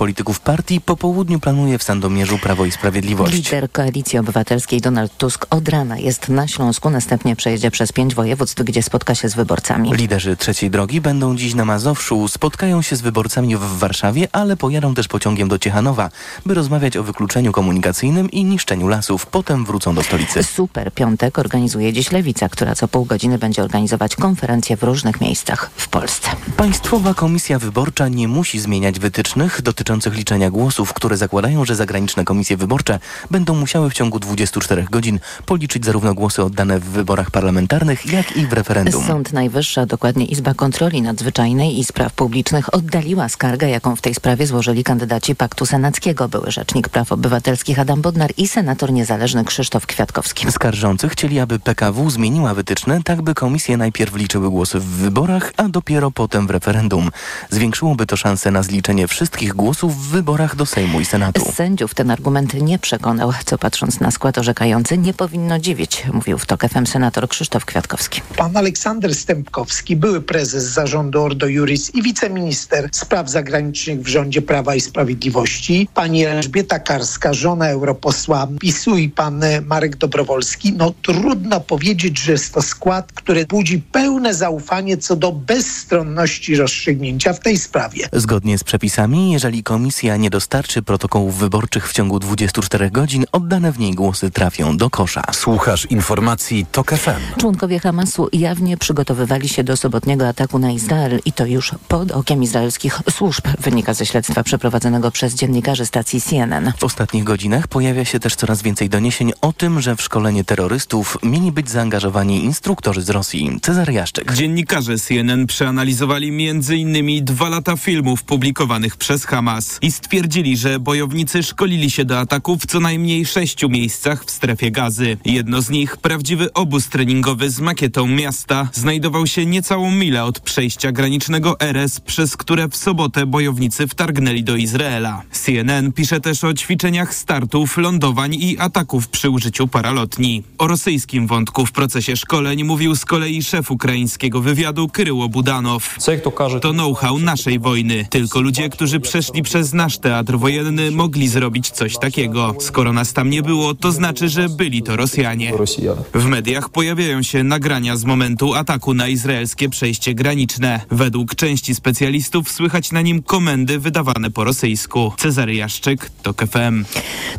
polityków partii po południu planuje w Sandomierzu Prawo i Sprawiedliwość. Lider Koalicji Obywatelskiej Donald Tusk od rana jest na Śląsku, następnie przejedzie przez pięć województw, gdzie spotka się z wyborcami. Liderzy trzeciej drogi będą dziś na Mazowszu, spotkają się z wyborcami w Warszawie, ale pojadą też pociągiem do Ciechanowa, by rozmawiać o wykluczeniu komunikacyjnym i niszczeniu lasów. Potem wrócą do stolicy. Super Piątek organizuje dziś Lewica, która co pół godziny będzie organizować konferencje w różnych miejscach w Polsce. Państwowa Komisja Wyborcza nie musi zmieniać wytycznych dotyczących liczenia głosów, które zakładają, że zagraniczne komisje wyborcze będą musiały w ciągu 24 godzin policzyć zarówno głosy oddane w wyborach parlamentarnych, jak i w referendum. Sąd Najwyższy, a dokładnie Izba Kontroli Nadzwyczajnej i Spraw Publicznych oddaliła skargę, jaką w tej sprawie złożyli kandydaci Paktu Senackiego, były Rzecznik Praw Obywatelskich Adam Bodnar i senator niezależny Krzysztof Kwiatkowski. Skarżący chcieli, aby PKW zmieniła wytyczne, tak by komisje najpierw liczyły głosy w wyborach, a dopiero potem w referendum. Zwiększyłoby to szanse na zliczenie wszystkich głosów w wyborach do Sejmu i Senatu. Sędziów ten argument nie przekonał, co patrząc na skład orzekający nie powinno dziwić, mówił w TOK FM senator Krzysztof Kwiatkowski. Pan Aleksander Stępkowski, były prezes zarządu Ordo Juris i wiceminister spraw zagranicznych w rządzie Prawa i Sprawiedliwości, pani Elżbieta Karska, żona europosła PiSu i pan Marek Dobrowolski. No trudno powiedzieć, że jest to skład, który budzi pełne zaufanie co do bezstronności rozstrzygnięcia w tej sprawie. Zgodnie z przepisami, jeżeli komisja nie dostarczy protokołów wyborczych w ciągu 24 godzin, oddane w niej głosy trafią do kosza. Słuchasz informacji TOK FM. Członkowie Hamasu jawnie przygotowywali się do sobotniego ataku na Izrael i to już pod okiem izraelskich służb, wynika ze śledztwa przeprowadzonego przez dziennikarzy stacji CNN. W ostatnich godzinach pojawia się też coraz więcej doniesień o tym, że w szkolenie terrorystów mieli być zaangażowani instruktorzy z Rosji. Cezary Jaszczyk. Dziennikarze CNN przeanalizowali m.in. dwa lata filmów publikowanych przez Hamas i stwierdzili, że bojownicy szkolili się do ataku w co najmniej sześciu miejscach w strefie gazy. Jedno z nich, prawdziwy obóz treningowy z makietą miasta, znajdował się niecałą milę od przejścia granicznego Eres, przez które w sobotę bojownicy wtargnęli do Izraela. CNN pisze też o ćwiczeniach startów, lądowań i ataków przy użyciu paralotni. O rosyjskim wątku w procesie szkoleń mówił z kolei szef ukraińskiego wywiadu Kryło Budanow. To know-how naszej wojny. Tylko ludzie, którzy przeszli przez nasz teatr wojenny, mogli zrobić coś takiego. Skoro nas tam nie było, to znaczy, że byli to Rosjanie. W mediach pojawiają się nagrania z momentu ataku na izraelskie przejście graniczne. Według części specjalistów słychać na nim komendy wydawane po rosyjsku. Cezary Jaszczyk, TOK FM.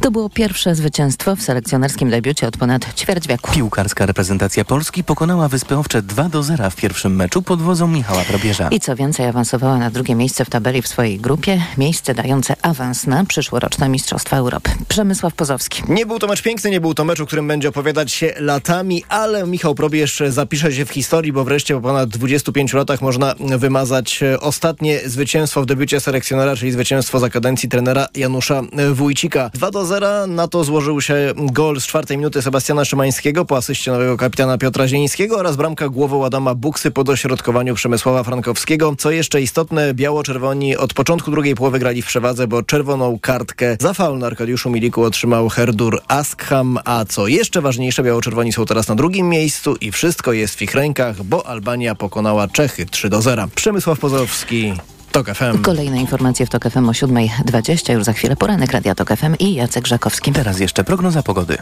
To było pierwsze zwycięstwo w selekcjonerskim debiucie od ponad ćwierć wieku. Piłkarska reprezentacja Polski pokonała Wyspy Owcze 2 do 0 w pierwszym meczu pod wodzą Michała Probierza. I co więcej, awansowała na drugie miejsce w tabeli w swojej grupie, miejsce dające awans na przyszłoroczne Mistrzostwa Europy. Przemysław Pozowski. Nie był to mecz piękny, nie był to mecz, o którym będzie opowiadać się latami, ale Michał Probierz zapisze się w historii, bo wreszcie po ponad 25 latach można wymazać ostatnie zwycięstwo w debiucie selekcjonera, czyli zwycięstwo za kadencji trenera Janusza Wójcika. 2 do 0, na to złożył się gol z czwartej minuty Sebastiana Szymańskiego po asyście nowego kapitana Piotra Zielińskiego oraz bramka głową Adama Buksy po dośrodkowaniu Przemysława Frankowskiego. Co jeszcze istotne, biało-czerwoni od początku drugiej połowy grali w przewadze, bo czerwoną kartkę za faul na Arkadiuszu Miliku otrzymał Herdur Askham, a co jeszcze ważniejsze, biało-czerwoni są teraz na drugim miejscu i wszystko jest w ich rękach, bo Albania pokonała Czechy 3 do 0. Przemysław Pozowski. TOK FM. Kolejne informacje w TOK FM o 7.20, już za chwilę poranek Radia TOK FM i Jacek Żakowski. Teraz jeszcze prognoza pogody.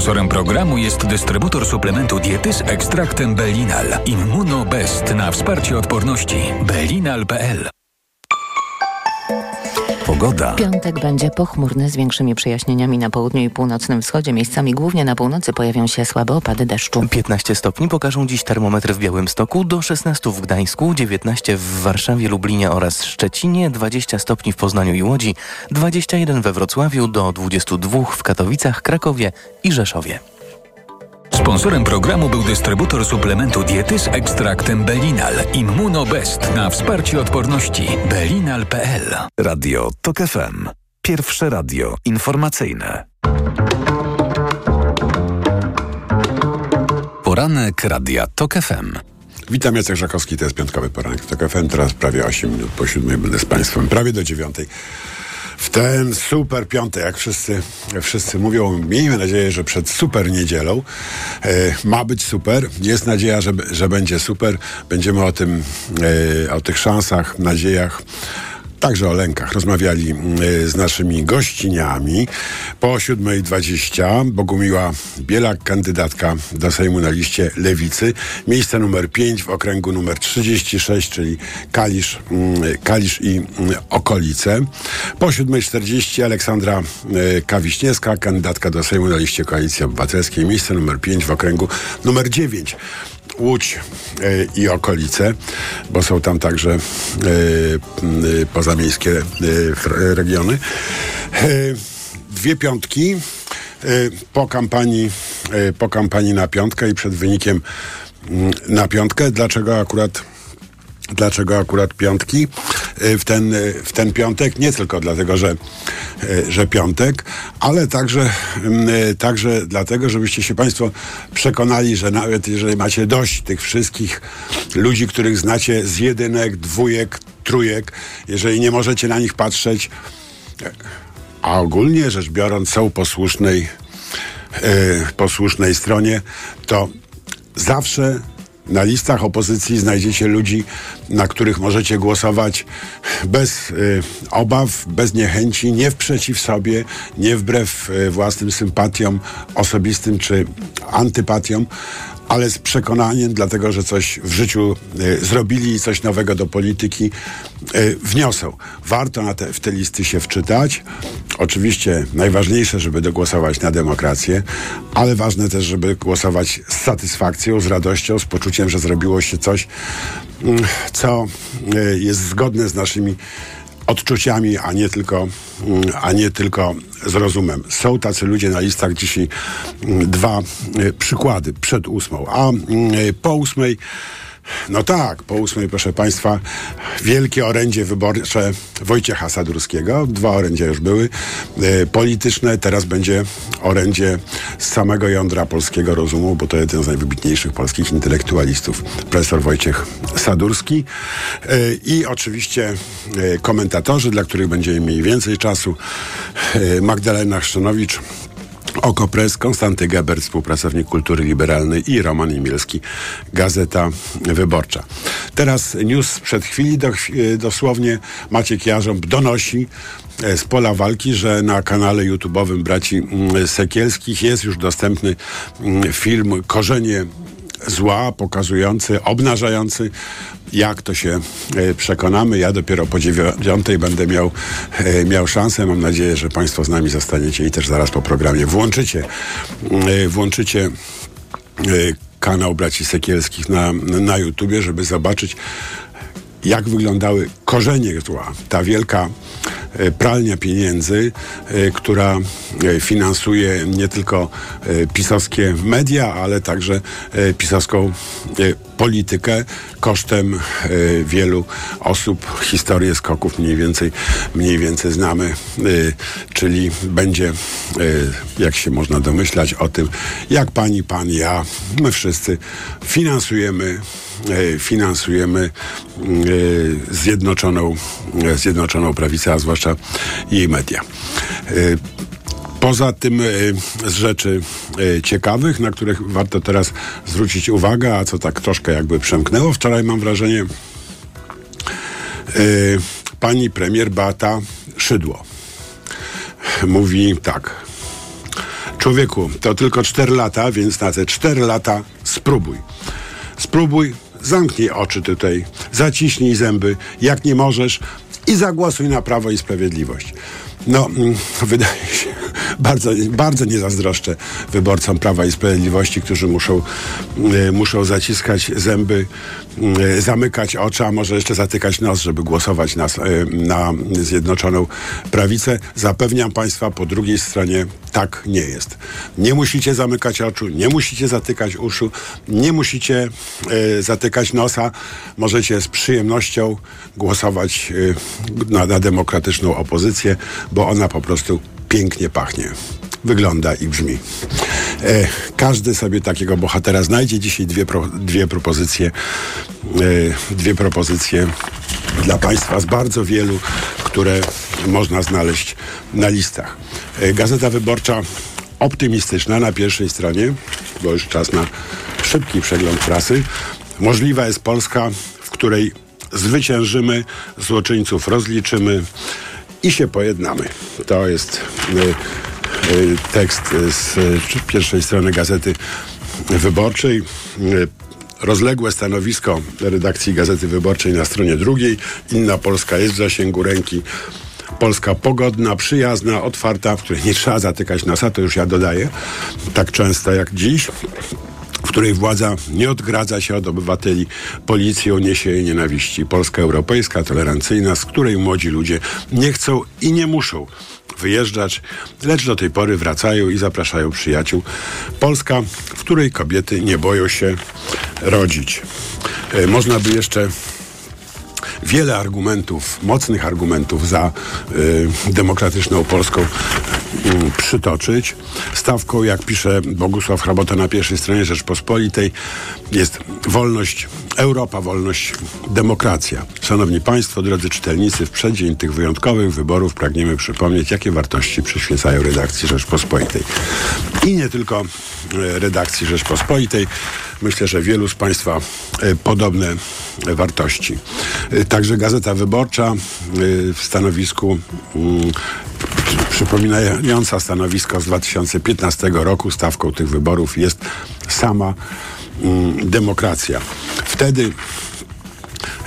Sponsorem programu jest dystrybutor suplementu diety z ekstraktem Belinal. Immunobest na wsparcie odporności. Belinal.pl Pogoda. Piątek będzie pochmurny z większymi przejaśnieniami na południu i północnym wschodzie. Miejscami głównie na północy pojawią się słabe opady deszczu. 15 stopni pokażą dziś termometry w Białymstoku, do 16 w Gdańsku, 19 w Warszawie, Lublinie oraz Szczecinie, 20 stopni w Poznaniu i Łodzi, 21 we Wrocławiu, do 22 w Katowicach, Krakowie i Rzeszowie. Sponsorem programu był dystrybutor suplementu diety z ekstraktem Belinal. Immunobest na wsparcie odporności. Belinal.pl Radio TOK FM. Pierwsze radio informacyjne. Poranek Radia TOK FM. Witam, Jacek Żakowski, to jest piątkowy poranek TOK FM. Teraz prawie 8 minut po siódmej będę z Państwem, prawie do dziewiątej. W ten super piątek, jak wszyscy, wszyscy mówią, miejmy nadzieję, że przed super niedzielą e, ma być super. Jest nadzieja, że, że będzie super. Będziemy o tym, e, o tych szansach, nadziejach także o lękach. Rozmawiali mm, z naszymi gościniami. Po 7.20 Bogumiła Bielak, kandydatka do Sejmu na liście Lewicy. Miejsce numer 5 w okręgu numer 36, czyli Kalisz, mm, Kalisz i mm, okolice. Po 7.40 Aleksandra e, Kawiśniewska, kandydatka do Sejmu na liście Koalicji Obywatelskiej. Miejsce numer 5 w okręgu numer 9. Łódź e, i okolice, bo są tam także e, pozamiejskie e, regiony. Dwie piątki po kampanii, po kampanii na piątkę i przed wynikiem na piątkę. Dlaczego akurat Dlaczego akurat piątki y, w ten, y, w ten piątek? Nie tylko dlatego, że, y, że piątek, ale także, mm, także dlatego, żebyście się Państwo przekonali, że nawet jeżeli macie dość tych wszystkich ludzi, których znacie z jedynek, dwójek, trójek, jeżeli nie możecie na nich patrzeć, a ogólnie rzecz biorąc są posłusznej, posłusznej stronie, to zawsze na listach opozycji znajdziecie ludzi, na których możecie głosować bez y, obaw, bez niechęci, nie wprzeciw sobie, nie wbrew y, własnym sympatiom osobistym czy antypatiom, ale z przekonaniem, dlatego że coś w życiu y, zrobili i coś nowego do polityki y, wniosą. Warto te, w te listy się wczytać. Oczywiście najważniejsze, żeby dogłosować na demokrację, ale ważne też, żeby głosować z satysfakcją, z radością, z poczuciem, że zrobiło się coś, mm, co y, jest zgodne z naszymi odczuciami, a nie tylko, mm, a nie tylko z rozumem. Są tacy ludzie na listach dzisiaj mm, dwa y, przykłady przed ósmą, a mm, po ósmej no tak, po ósmej, proszę Państwa, wielkie orędzie wyborcze Wojciecha Sadurskiego. Dwa orędzia już były e, polityczne, teraz będzie orędzie z samego jądra polskiego rozumu, bo to jeden z najwybitniejszych polskich intelektualistów, profesor Wojciech Sadurski. E, I oczywiście e, komentatorzy, dla których będziemy mieli więcej czasu. Magdalena Chrzczanowicz, Okopres, Konstanty Gebert, współpracownik kultury liberalnej i Roman Imielski, Gazeta Wyborcza. Teraz news sprzed chwili, do, dosłownie Maciek Jarząb donosi e, z pola walki, że na kanale YouTube'owym braci mm, Sekielskich jest już dostępny mm, film Korzenie zła, pokazujący, obnażający, jak to się e, przekonamy. Ja dopiero po dziewiątej będę miał, e, miał szansę. Mam nadzieję, że Państwo z nami zostaniecie i też zaraz po programie włączycie, e, włączycie kanał Braci Sekielskich na, na YouTubie, żeby zobaczyć, jak wyglądały korzenie zła. Ta wielka E, pralnia pieniędzy, e, która e, finansuje nie tylko pisowskie media, ale także pisowską politykę kosztem wielu osób. Historię skoków mniej więcej, mniej więcej znamy, czyli będzie, jak się można domyślać, o tym, jak pani, pan, ja, my wszyscy finansujemy finansujemy zjednoczoną, zjednoczoną prawicę, a zwłaszcza jej media. E, poza tym e, z rzeczy e, ciekawych, na których warto teraz zwrócić uwagę, a co tak troszkę jakby przemknęło wczoraj, mam wrażenie, pani premier Beata Szydło mówi tak. Człowieku, to tylko 4 lata, więc na te 4 lata spróbuj. Spróbuj, zamknij oczy tutaj, zaciśnij zęby. Jak nie możesz, i zagłosuj na Prawo i Sprawiedliwość. No, mm, wydaje się, bardzo, bardzo nie zazdroszczę wyborcom Prawa i Sprawiedliwości, którzy muszą, y, muszą zaciskać zęby, y, zamykać oczy, a może jeszcze zatykać nos, żeby głosować na, y, na Zjednoczoną Prawicę. Zapewniam Państwa, po drugiej stronie tak nie jest. Nie musicie zamykać oczu, nie musicie zatykać uszu, nie musicie zatykać nosa. Możecie z przyjemnością głosować na, na demokratyczną opozycję, bo ona po prostu pięknie pachnie wygląda i brzmi. E, każdy sobie takiego bohatera znajdzie. Dzisiaj dwie, pro, dwie propozycje, e, dwie propozycje dla Państwa z bardzo wielu, które można znaleźć na listach. E, Gazeta Wyborcza optymistyczna na pierwszej stronie, bo już czas na szybki przegląd prasy. Możliwa jest Polska, w której zwyciężymy, złoczyńców rozliczymy i się pojednamy. To jest y, y, tekst z pierwszej strony Gazety Wyborczej. Y, Rozległe stanowisko redakcji Gazety Wyborczej na stronie drugiej. Inna Polska jest w zasięgu ręki. Polska pogodna, przyjazna, otwarta, w której nie trzeba zatykać nosa, to już ja dodaję, tak często jak dziś w której władza nie odgradza się od obywateli policją, niesie jej nienawiści. Polska europejska, tolerancyjna, z której młodzi ludzie nie chcą i nie muszą wyjeżdżać, lecz do tej pory wracają i zapraszają przyjaciół. Polska, w której kobiety nie boją się rodzić. E, Można by jeszcze wiele argumentów, mocnych argumentów za y, demokratyczną Polską y, przytoczyć. Stawką, jak pisze Bogusław Hrabota na pierwszej stronie Rzeczpospolitej, jest wolność, Europa, wolność, demokracja. Szanowni Państwo, drodzy czytelnicy, w przeddzień tych wyjątkowych wyborów pragniemy przypomnieć, jakie wartości przyświecają redakcji Rzeczpospolitej. I nie tylko y, redakcji Rzeczpospolitej. Myślę, że wielu z Państwa y, podobne wartości. Y, Także Gazeta Wyborcza w stanowisku mm, przypominająca stanowisko z 2015 roku stawką tych wyborów jest sama demokracja. Wtedy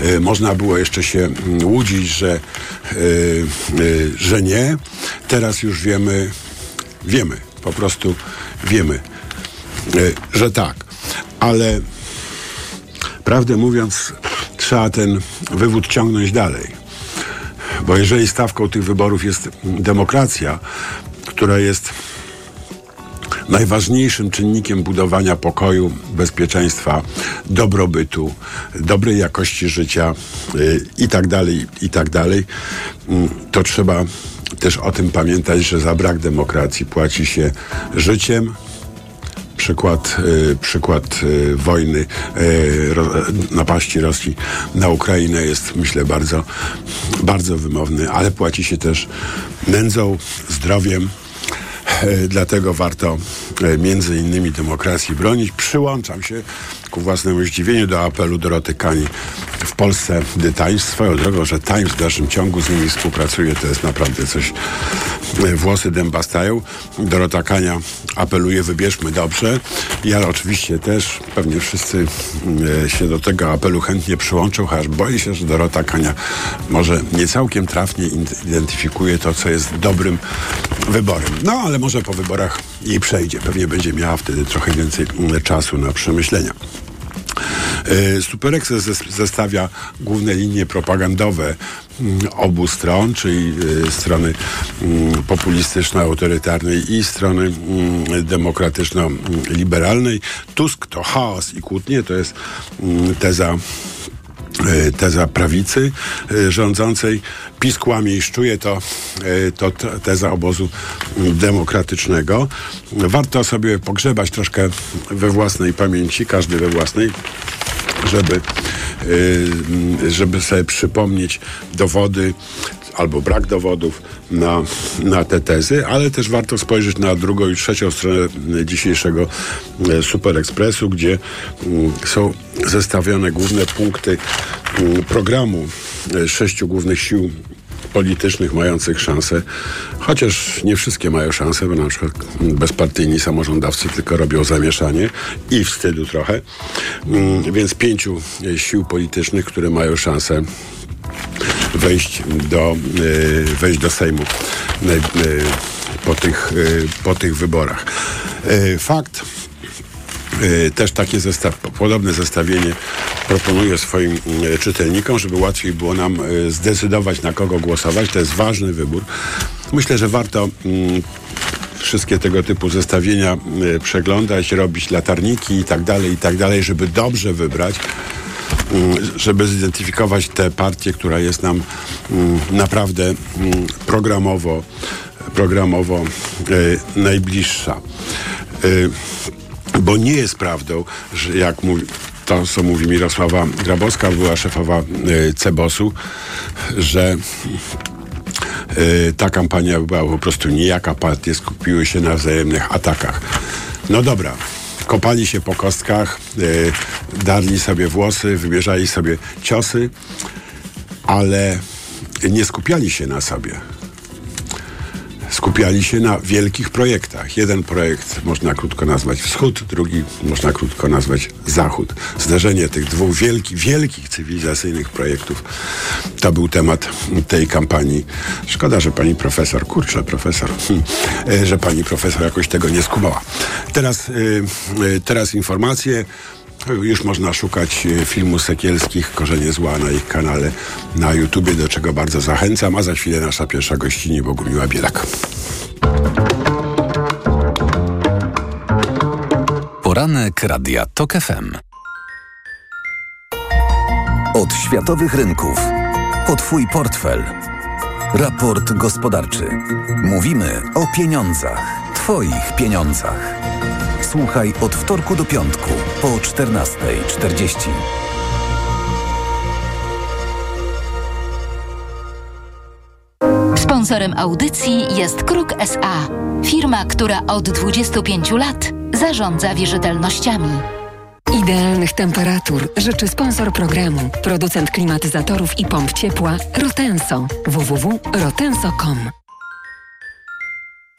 y, można było jeszcze się mm, łudzić, że, y, y, że nie. Teraz już wiemy, wiemy, po prostu wiemy, że tak. Ale prawdę mówiąc, trzeba ten wywód ciągnąć dalej. Bo jeżeli stawką tych wyborów jest demokracja, która jest najważniejszym czynnikiem budowania pokoju, bezpieczeństwa, dobrobytu, dobrej jakości życia y, i tak dalej, i tak dalej, mm, to trzeba też o tym pamiętać, że za brak demokracji płaci się życiem, przykład, y, przykład y, wojny, napaści Rosji na Ukrainę jest, myślę, bardzo, bardzo wymowny, ale płaci się też nędzą, zdrowiem. E, Dlatego warto e, między innymi demokracji bronić. Przyłączam się ku własnemu zdziwieniu do apelu Doroty Kani w Polsce The Times. Swoją drogą, że Times w dalszym ciągu z nimi współpracuje, to jest naprawdę coś, e, włosy dęba stają. Dorota Kania apeluje, wybierzmy dobrze. Ja oczywiście też, pewnie wszyscy e, się do tego apelu chętnie przyłączą, chociaż boję się, że Dorota Kania może nie całkiem trafnie identyfikuje to, co jest dobrym wyborem. No, ale może po wyborach jej przejdzie. Pewnie będzie miała wtedy trochę więcej mm, czasu na przemyślenia. E, Super Express zes- zestawia główne linie propagandowe mm, obu stron, czyli e, strony mm, populistyczno-autorytarnej i strony mm, demokratyczno-liberalnej. Tusk to chaos i kłótnie, to jest teza teza prawicy e, rządzącej. PiS kłamie i szczuje to, e, to teza obozu demokratycznego. Warto sobie pogrzebać troszkę we własnej pamięci, każdy we własnej, żeby, żeby sobie przypomnieć dowody albo brak dowodów na, na te tezy, ale też warto spojrzeć na drugą i trzecią stronę dzisiejszego e, Super Expressu, gdzie są zestawione główne punkty programu e, sześciu głównych sił politycznych mających szansę, chociaż nie wszystkie mają szansę, bo na przykład bezpartyjni samorządowcy tylko robią zamieszanie i wstydu trochę. Więc pięciu e, sił politycznych, które mają szansę wejść do, e, wejść do Sejmu e, e, po tych, po tych wyborach. Fakt, też takie zestaw, podobne zestawienie proponuję swoim czytelnikom, żeby łatwiej było nam zdecydować, na kogo głosować. To jest ważny wybór. Myślę, że warto mm, wszystkie tego typu zestawienia przeglądać, robić latarniki i tak dalej, i tak dalej, żeby dobrze wybrać żeby zidentyfikować tę partię, która jest nam mm, naprawdę mm, programowo, programowo e, najbliższa. E, bo nie jest prawdą, że jak mówi, to, co mówi Mirosława Grabowska, była szefowa e, Cebosu, że ta kampania była po prostu nijaka, partie skupiły się na wzajemnych atakach. No dobra, kopali się po kostkach, y, darli sobie włosy, wybierzali sobie ciosy, ale nie skupiali się na sobie skupiali się na wielkich projektach. Jeden projekt można krótko nazwać Wschód, drugi można krótko nazwać Zachód. Zderzenie tych dwóch wielkich, wielkich cywilizacyjnych projektów to był temat tej kampanii. Szkoda, że pani profesor, kurczę, profesor, hmm, że pani profesor jakoś tego nie skumała. Teraz, y, y, teraz informacje. Już można szukać e, filmu Sekielskich Korzenie Zła na ich kanale na YouTubie, do czego bardzo zachęcam. A za chwilę nasza pierwsza gościni Bogumiła Bielak. Poranek Radia TOK FM. Od światowych rynków po Twój portfel. Raport gospodarczy. Mówimy o pieniądzach. Twoich pieniądzach. Słuchaj od wtorku do piątku po 14.40. Sponsorem audycji jest Kruk SA, firma, która od 25 lat zarządza wierzytelnościami. Idealnych temperatur życzy sponsor programu, producent klimatyzatorów i pomp ciepła Rotenso www.rotenso.com.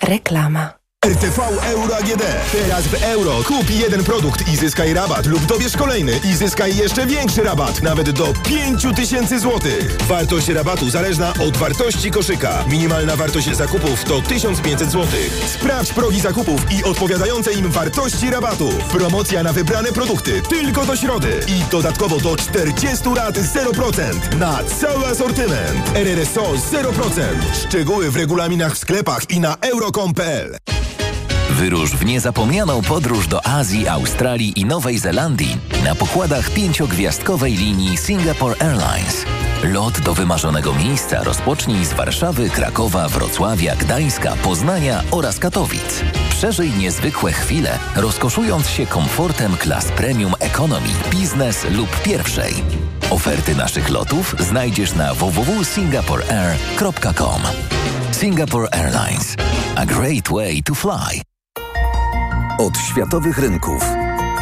Reklama. RTV Euro AGD. Teraz w euro kup jeden produkt i zyskaj rabat lub dobierz kolejny i zyskaj jeszcze większy rabat, nawet do 5000 zł. Wartość rabatu zależna od wartości koszyka. Minimalna wartość zakupów to 1500 zł. Sprawdź progi zakupów i odpowiadające im wartości rabatu. Promocja na wybrane produkty tylko do środy i dodatkowo do 40 lat 0% na cały asortyment. RRSO 0%. Szczegóły w regulaminach w sklepach i na euro.com.pl. Wyrusz w niezapomnianą podróż do Azji, Australii i Nowej Zelandii na pokładach pięciogwiazdkowej linii Singapore Airlines. Lot do wymarzonego miejsca rozpocznij z Warszawy, Krakowa, Wrocławia, Gdańska, Poznania oraz Katowic. Przeżyj niezwykłe chwile, rozkoszując się komfortem klas premium economy, biznes lub pierwszej. Oferty naszych lotów znajdziesz na www.singaporeair.com. Singapore Airlines. A great way to fly. Od światowych rynków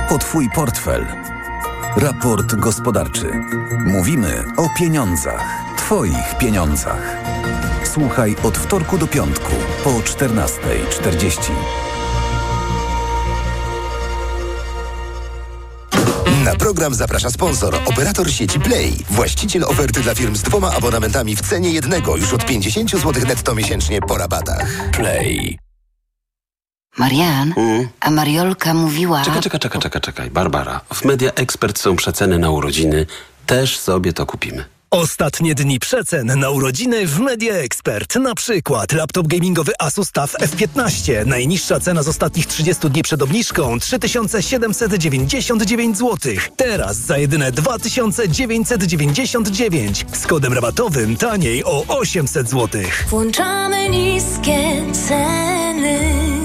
po Twój portfel. Raport gospodarczy. Mówimy o pieniądzach. Twoich pieniądzach. Słuchaj od wtorku do piątku po 14.40. Na program zaprasza sponsor, operator sieci Play, właściciel oferty dla firm z dwoma abonamentami w cenie jednego już od 50 zł netto miesięcznie po rabatach. Play. Marian, a Mariolka mówiła... Czekaj, czekaj, czekaj, czekaj, czekaj. Barbara, w Media Expert są przeceny na urodziny. Też sobie to kupimy. Ostatnie dni przecen na urodziny w Media Expert. Na przykład laptop gamingowy Asus TUF F15. Najniższa cena z ostatnich 30 dni przed obniżką 3799 zł. Teraz za jedyne 2999 z kodem rabatowym taniej o 800 zł. Włączamy niskie ceny.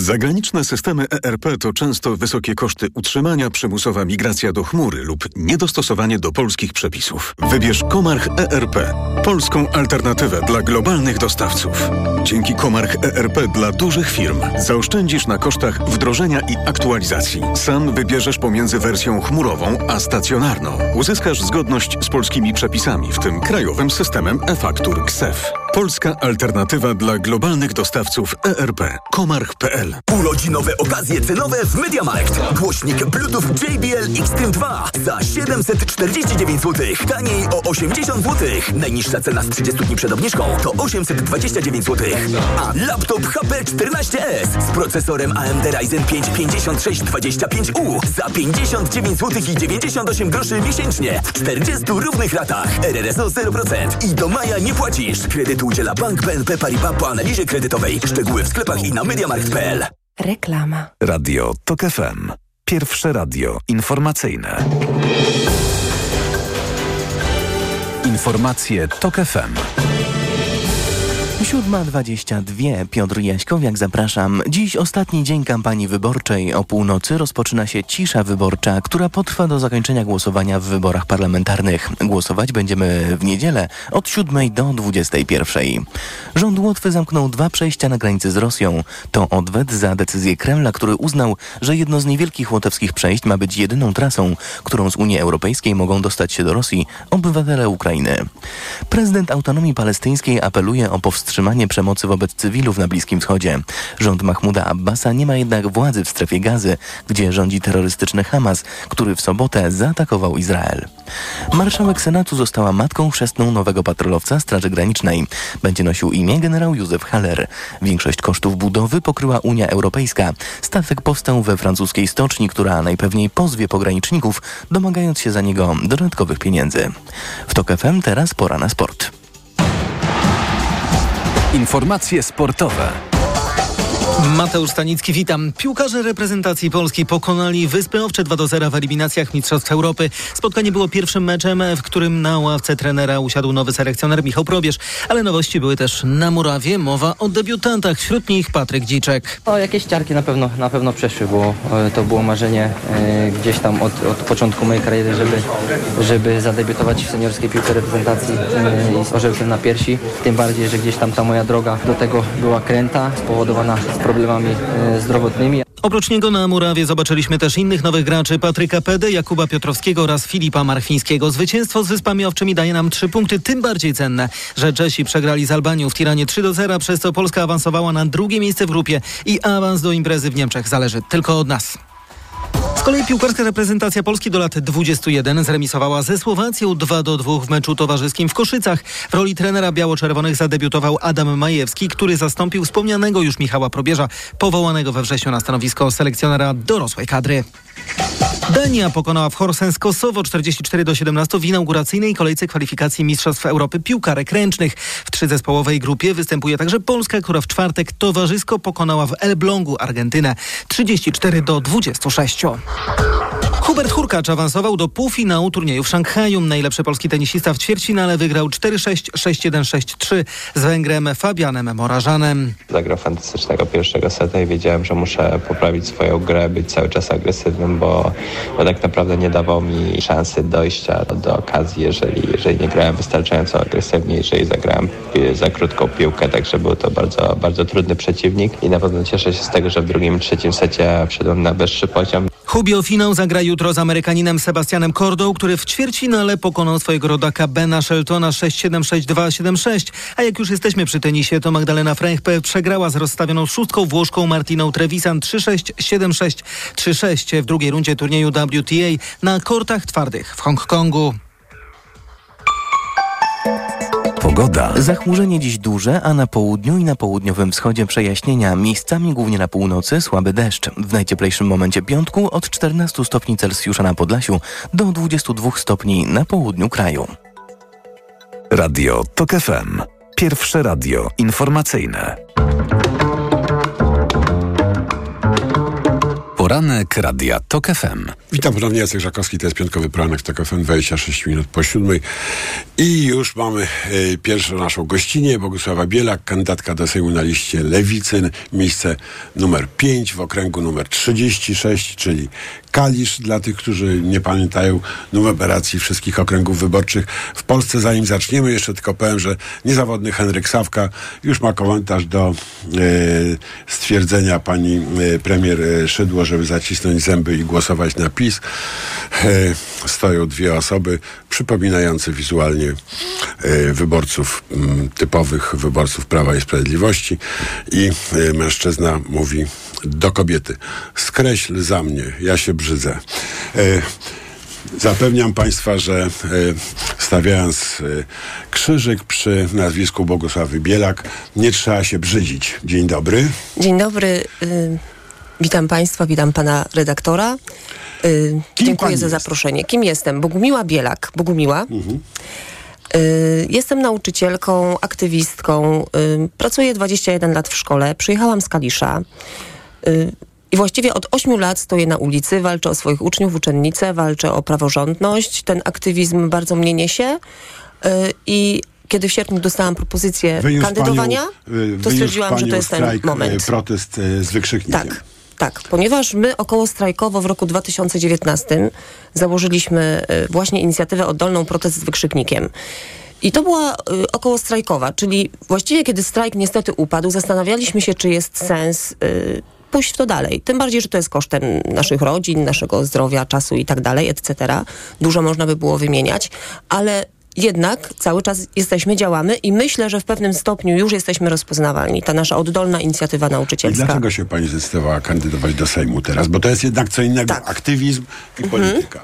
Zagraniczne systemy ERP to często wysokie koszty utrzymania, przymusowa migracja do chmury lub niedostosowanie do polskich przepisów. Wybierz Komarch ERP, polską alternatywę dla globalnych dostawców. Dzięki Komarch ERP dla dużych firm zaoszczędzisz na kosztach wdrożenia i aktualizacji. Sam wybierzesz pomiędzy wersją chmurową a stacjonarną. Uzyskasz zgodność z polskimi przepisami, w tym krajowym systemem e-faktur KSEF. Polska alternatywa dla globalnych dostawców ERP. Komarch.pl Urodzinowe okazje cenowe w MediaMarkt. Głośnik Bluetooth JBL Xtreme 2 za 749 zł. Taniej o 80 zł. Najniższa cena z 30 dni przed obniżką to 829 zł. A laptop HP 14S z procesorem AMD Ryzen 5 5625U za 59 zł i 98 groszy miesięcznie w 40 równych ratach. RRSO 0% i do maja nie płacisz. Kredyt udziela Bank BNP Paribas po analizie kredytowej. Szczegóły w sklepach i na MediaMarkt.pl. Reklama. Radio TOK FM. Pierwsze radio informacyjne. Informacje TOK FM. 7.22. Piotr Jaśkowiak, zapraszam. Dziś ostatni dzień kampanii wyborczej. O północy rozpoczyna się cisza wyborcza, która potrwa do zakończenia głosowania w wyborach parlamentarnych. Głosować będziemy w niedzielę od 7 do 21. Rząd Łotwy zamknął dwa przejścia na granicy z Rosją. To odwet za decyzję Kremla, który uznał, że jedno z niewielkich łotewskich przejść ma być jedyną trasą, którą z Unii Europejskiej mogą dostać się do Rosji obywatele Ukrainy. Prezydent Autonomii Palestyńskiej apeluje o powstrzymanie przemocy wobec cywilów na Bliskim Wschodzie. Rząd Mahmuda Abbasa nie ma jednak władzy w strefie gazy, gdzie rządzi terrorystyczny Hamas, który w sobotę zaatakował Izrael. Marszałek Senatu została matką chrzestną nowego patrolowca Straży Granicznej. Będzie nosił imię generał Józef Haller. Większość kosztów budowy pokryła Unia Europejska. Statek powstał we francuskiej stoczni, która najpewniej pozwie pograniczników, domagając się za niego dodatkowych pieniędzy. W TOK FM teraz pora na sport. Informacje sportowe. Mateusz Stanicki, witam. Piłkarze reprezentacji Polski pokonali Wyspy Owcze 2 do 0 w eliminacjach Mistrzostw Europy. Spotkanie było pierwszym meczem, w którym na ławce trenera usiadł nowy selekcjoner Michał Probierz, ale nowości były też na murawie. Mowa o debiutantach, wśród nich Patryk Dziczek. O, jakieś ciarki na pewno, na pewno przeszły, bo e, to było marzenie e, gdzieś tam od, od początku mojej kariery, żeby, żeby zadebiutować w seniorskiej piłce reprezentacji e, i z orzełkiem na piersi. Tym bardziej, że gdzieś tam ta moja droga do tego była kręta, spowodowana z problemami e, zdrowotnymi. Oprócz niego na murawie zobaczyliśmy też innych nowych graczy Patryka Pedy, Jakuba Piotrowskiego oraz Filipa Marchwińskiego. Zwycięstwo z Wyspami Owczymi daje nam trzy punkty, tym bardziej cenne, że Czesi przegrali z Albanią w Tiranie 3 do 0, przez co Polska awansowała na drugie miejsce w grupie i awans do imprezy w Niemczech zależy tylko od nas. Z kolei piłkarska reprezentacja Polski do lat 21 zremisowała ze Słowacją 2 do 2 w meczu towarzyskim w Koszycach. W roli trenera biało-czerwonych zadebiutował Adam Majewski, który zastąpił wspomnianego już Michała Probierza, powołanego we wrześniu na stanowisko selekcjonera dorosłej kadry. Dania pokonała w Horsens Kosowo 44 do 17 w inauguracyjnej kolejce kwalifikacji Mistrzostw Europy piłkarek ręcznych. W trzyzespołowej grupie występuje także Polska, która w czwartek towarzysko pokonała w Elblągu Argentynę 34 do 26. Hubert Hurkacz awansował do półfinału turnieju w Szanghaju. Najlepszy polski tenisista w ćwierćfinale wygrał 4-6, 6-1, 6-3 z Węgrem Fabianem Morażanem. Zagrał fantastycznego pierwszego seta i wiedziałem, że muszę poprawić swoją grę, być cały czas agresywnym, bo, bo tak naprawdę nie dawał mi szansy dojścia do, do okazji, jeżeli, jeżeli nie grałem wystarczająco agresywnie, jeżeli zagrałem za krótką piłkę, także był to bardzo, bardzo trudny przeciwnik i na pewno cieszę się z tego, że w drugim i trzecim secie wszedłem na wyższy poziom. Hubi o finał zagra jutro z Amerykaninem Sebastianem Kordą, który w ćwierćfinale pokonał swojego rodaka Bena Sheltona 6-7, 6-2, 7-6. A jak już jesteśmy przy tenisie, to Magdalena Fręchpe przegrała z rozstawioną szóstką Włoszką Martiną Trevisan 3-6, 7-6, 3-6 w drugiej rundzie turnieju WTA na kortach twardych w Hongkongu. Pogoda. Zachmurzenie dziś duże, a na południu i na południowym wschodzie przejaśnienia. Miejscami głównie na północy słaby deszcz. W najcieplejszym momencie piątku od 14 stopni Celsjusza na Podlasiu do 22 stopni na południu kraju. Radio TOK FM. Pierwsze radio informacyjne. Poranek Radia TOK FM. Witam ponownie, Jacek Żakowski, to jest piątkowy poranek TOK FM, 26 minut po siódmej. I już mamy e, pierwszą naszą gościnę, Bogusława Bielak, kandydatka do Sejmu na liście Lewicy, miejsce numer 5 w okręgu numer 36, czyli Kalisz, dla tych, którzy nie pamiętają numeracji wszystkich okręgów wyborczych w Polsce. Zanim zaczniemy, jeszcze tylko powiem, że niezawodny Henryk Sawka już ma komentarz do e, stwierdzenia pani e, premier e, Szydło, żeby zacisnąć zęby i głosować na PiS. E, stoją dwie osoby przypominające wizualnie wyborców typowych, wyborców Prawa i Sprawiedliwości i mężczyzna mówi do kobiety skreśl za mnie, ja się brzydzę. E, Zapewniam Państwa, że e, stawiając e, krzyżyk przy nazwisku Bogusławy Bielak, nie trzeba się brzydzić. Dzień dobry. Dzień dobry. Y, witam Państwa, witam Pana redaktora. Y, dziękuję za zaproszenie. Kim jestem? Bogumiła Bielak. Bogumiła. Y, Jestem nauczycielką, aktywistką. Pracuję 21 lat w szkole. Przyjechałam z Kalisza. Y, I właściwie od 8 lat stoję na ulicy, walczę o swoich uczniów, uczennice, walczę o praworządność. Ten aktywizm bardzo mnie niesie. Y, I kiedy w sierpniu dostałam propozycję Wyniósł kandydowania, panią, y, to stwierdziłam, że to jest ten moment. protest z wykrzyknikiem. Tak. Tak, ponieważ my około strajkowo w roku 2019 założyliśmy właśnie inicjatywę oddolną protest z wykrzyknikiem. I to była y, około strajkowa, czyli właściwie kiedy strajk niestety upadł, zastanawialiśmy się, czy jest sens y, pójść w to dalej. Tym bardziej, że to jest kosztem naszych rodzin, naszego zdrowia, czasu i tak dalej, etc. Dużo można by było wymieniać, ale jednak cały czas jesteśmy, działamy i myślę, że w pewnym stopniu już jesteśmy rozpoznawalni. Ta nasza oddolna inicjatywa I nauczycielska. dlaczego się pani zdecydowała kandydować do Sejmu teraz? Bo to jest jednak co innego. Tak. Aktywizm i Mhm. polityka.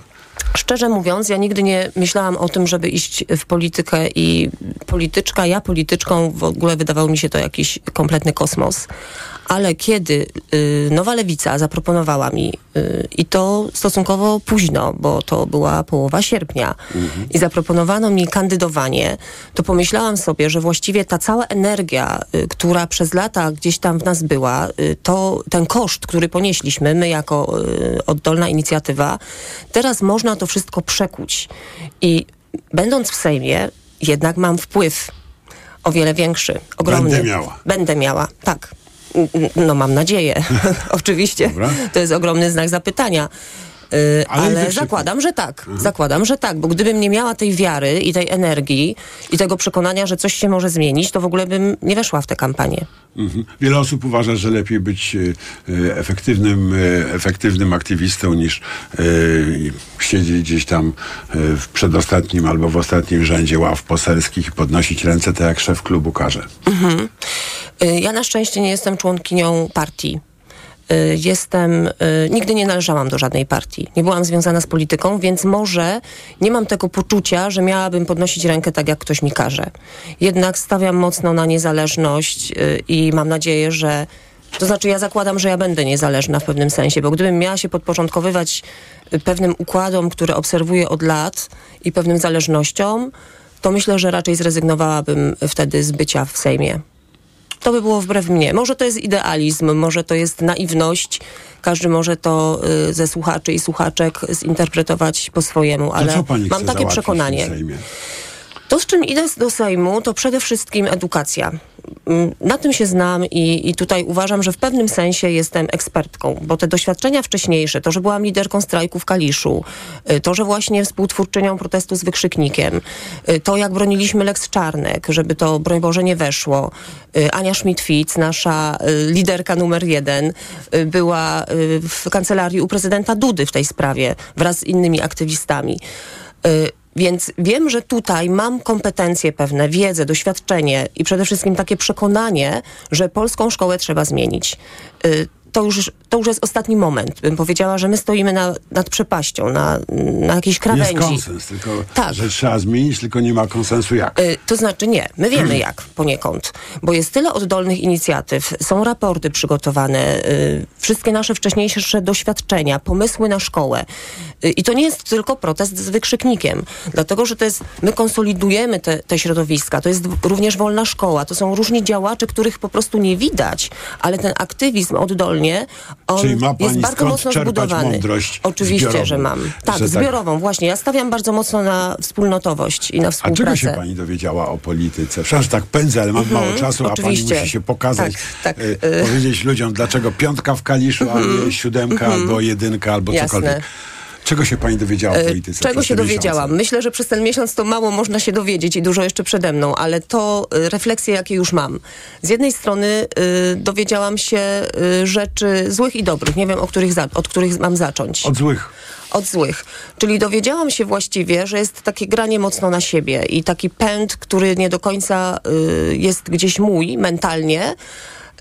Szczerze mówiąc, ja nigdy nie myślałam o tym, żeby iść w politykę i polityczka, ja polityczką, w ogóle wydawał mi się to jakiś kompletny kosmos. Ale kiedy y, Nowa Lewica zaproponowała mi, y, i to stosunkowo późno, bo to była połowa sierpnia, i zaproponowano mi kandydowanie, to pomyślałam sobie, że właściwie ta cała energia, y, która przez lata gdzieś tam w nas była, y, to ten koszt, który ponieśliśmy, my jako y, oddolna inicjatywa, teraz można to wszystko przekuć. I będąc w Sejmie, jednak mam wpływ o wiele większy, ogromny. Będę miała. Będę miała, tak. No mam nadzieję, oczywiście. To jest ogromny znak zapytania. Y, Ale ale zakładam, że tak. Zakładam, że tak, bo gdybym nie miała tej wiary i tej energii i tego przekonania, że coś się może zmienić, to w ogóle bym nie weszła w tę kampanię. Mhm. Wiele osób uważa, że lepiej być e, e, efektywnym, e, efektywnym aktywistą niż e, siedzieć gdzieś tam w przedostatnim albo w ostatnim rzędzie ław poselskich i podnosić ręce tak jak szef klubu każe. Mhm. Y, Ja na szczęście nie jestem członkinią partii. Y, Jestem, y, nigdy nie należałam do żadnej partii. Nie byłam związana z polityką, więc może nie mam tego poczucia, że miałabym podnosić rękę tak, jak ktoś mi każe. Jednak stawiam mocno na niezależność i mam nadzieję, że to znaczy ja zakładam, że ja będę niezależna w pewnym sensie, bo gdybym miała się podporządkowywać pewnym układom, które obserwuję od lat i pewnym zależnościom, to myślę, że raczej zrezygnowałabym wtedy z bycia w Sejmie. To by było wbrew mnie. Może to jest idealizm, może to jest naiwność. Każdy może to y, ze słuchaczy i słuchaczek zinterpretować po swojemu, ale mam takie przekonanie. To, z czym idę do Sejmu, to przede wszystkim edukacja. Mm, Na tym się znam i, i tutaj uważam, że w pewnym sensie jestem ekspertką, bo te doświadczenia wcześniejsze, to, że byłam liderką strajku w Kaliszu, y, to, że właśnie współtwórczynią protestu z wykrzyknikiem, y, to jak broniliśmy Lex Czarnek, żeby to, broń Boże, nie weszło. Y, Ania Schmidt-Fitz, nasza liderka numer jeden, była w kancelarii u prezydenta Dudy w tej sprawie wraz z innymi aktywistami. Y, Więc wiem, że tutaj mam kompetencje pewne, wiedzę, doświadczenie i przede wszystkim takie przekonanie, że polską szkołę trzeba zmienić. To już, to już jest ostatni moment. Bym powiedziała, że my stoimy na, nad przepaścią, na, na jakiejś krawędzi. Jest konsens, tylko Tak. że trzeba zmienić, tylko nie ma konsensu jak. Y, To znaczy nie, my wiemy jak poniekąd, bo jest tyle oddolnych inicjatyw, są raporty przygotowane, y, wszystkie nasze wcześniejsze doświadczenia, pomysły na szkołę. Y, I to nie jest tylko protest z wykrzyknikiem, dlatego że to jest, my konsolidujemy te, te środowiska, to jest również wolna szkoła, to są różni działacze, których po prostu nie widać, ale ten aktywizm oddolnie, on Czyli ma pani jest bardzo skąd mocno czerpać zbudowany. mądrość Oczywiście, zbiorową, że mam. Tak, że tak- zbiorową, właśnie. Ja stawiam bardzo mocno na wspólnotowość i na A współpracę. czego się pani dowiedziała o polityce? Przepraszam, tak pędzę, ale mam Mhm, mało czasu, a pani musi się pokazać, Tak, tak, e, y- powiedzieć ludziom, dlaczego piątka w Kaliszu, a nie siódemka, mhm. albo jedynka, albo Jasne. cokolwiek. Czego się pani dowiedziała o E, polityce? Czego się dowiedziałam? miesiące? Myślę, że przez ten miesiąc to mało można się dowiedzieć i dużo jeszcze przede mną, ale to y, refleksje, jakie już mam. Z jednej strony y, dowiedziałam się y, rzeczy złych i dobrych. Nie wiem, o których za, od których mam zacząć. Od złych. Od złych. Czyli dowiedziałam się właściwie, że jest takie granie mocno na siebie i taki pęd, który nie do końca y, jest gdzieś mój mentalnie.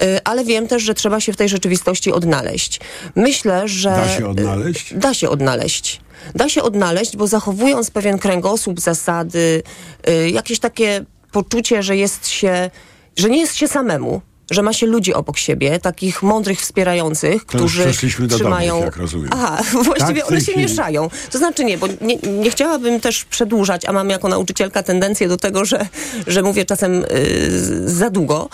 Y, Ale wiem też, że trzeba się w tej rzeczywistości odnaleźć. Myślę, że. Da się odnaleźć? Da się odnaleźć. Da się odnaleźć, bo zachowując pewien kręgosłup, zasady, y, jakieś takie poczucie, że jest się, że nie jest się samemu, że ma się ludzi obok siebie, takich mądrych, wspierających, To którzy przeszliśmy do trzymają... dobrych, jak rozumiem. Aha, właściwie Tak, one się chwili. mieszają. To znaczy nie, bo nie, nie chciałabym też przedłużać, a mam jako nauczycielka tendencję do tego, że, że mówię czasem y, za długo.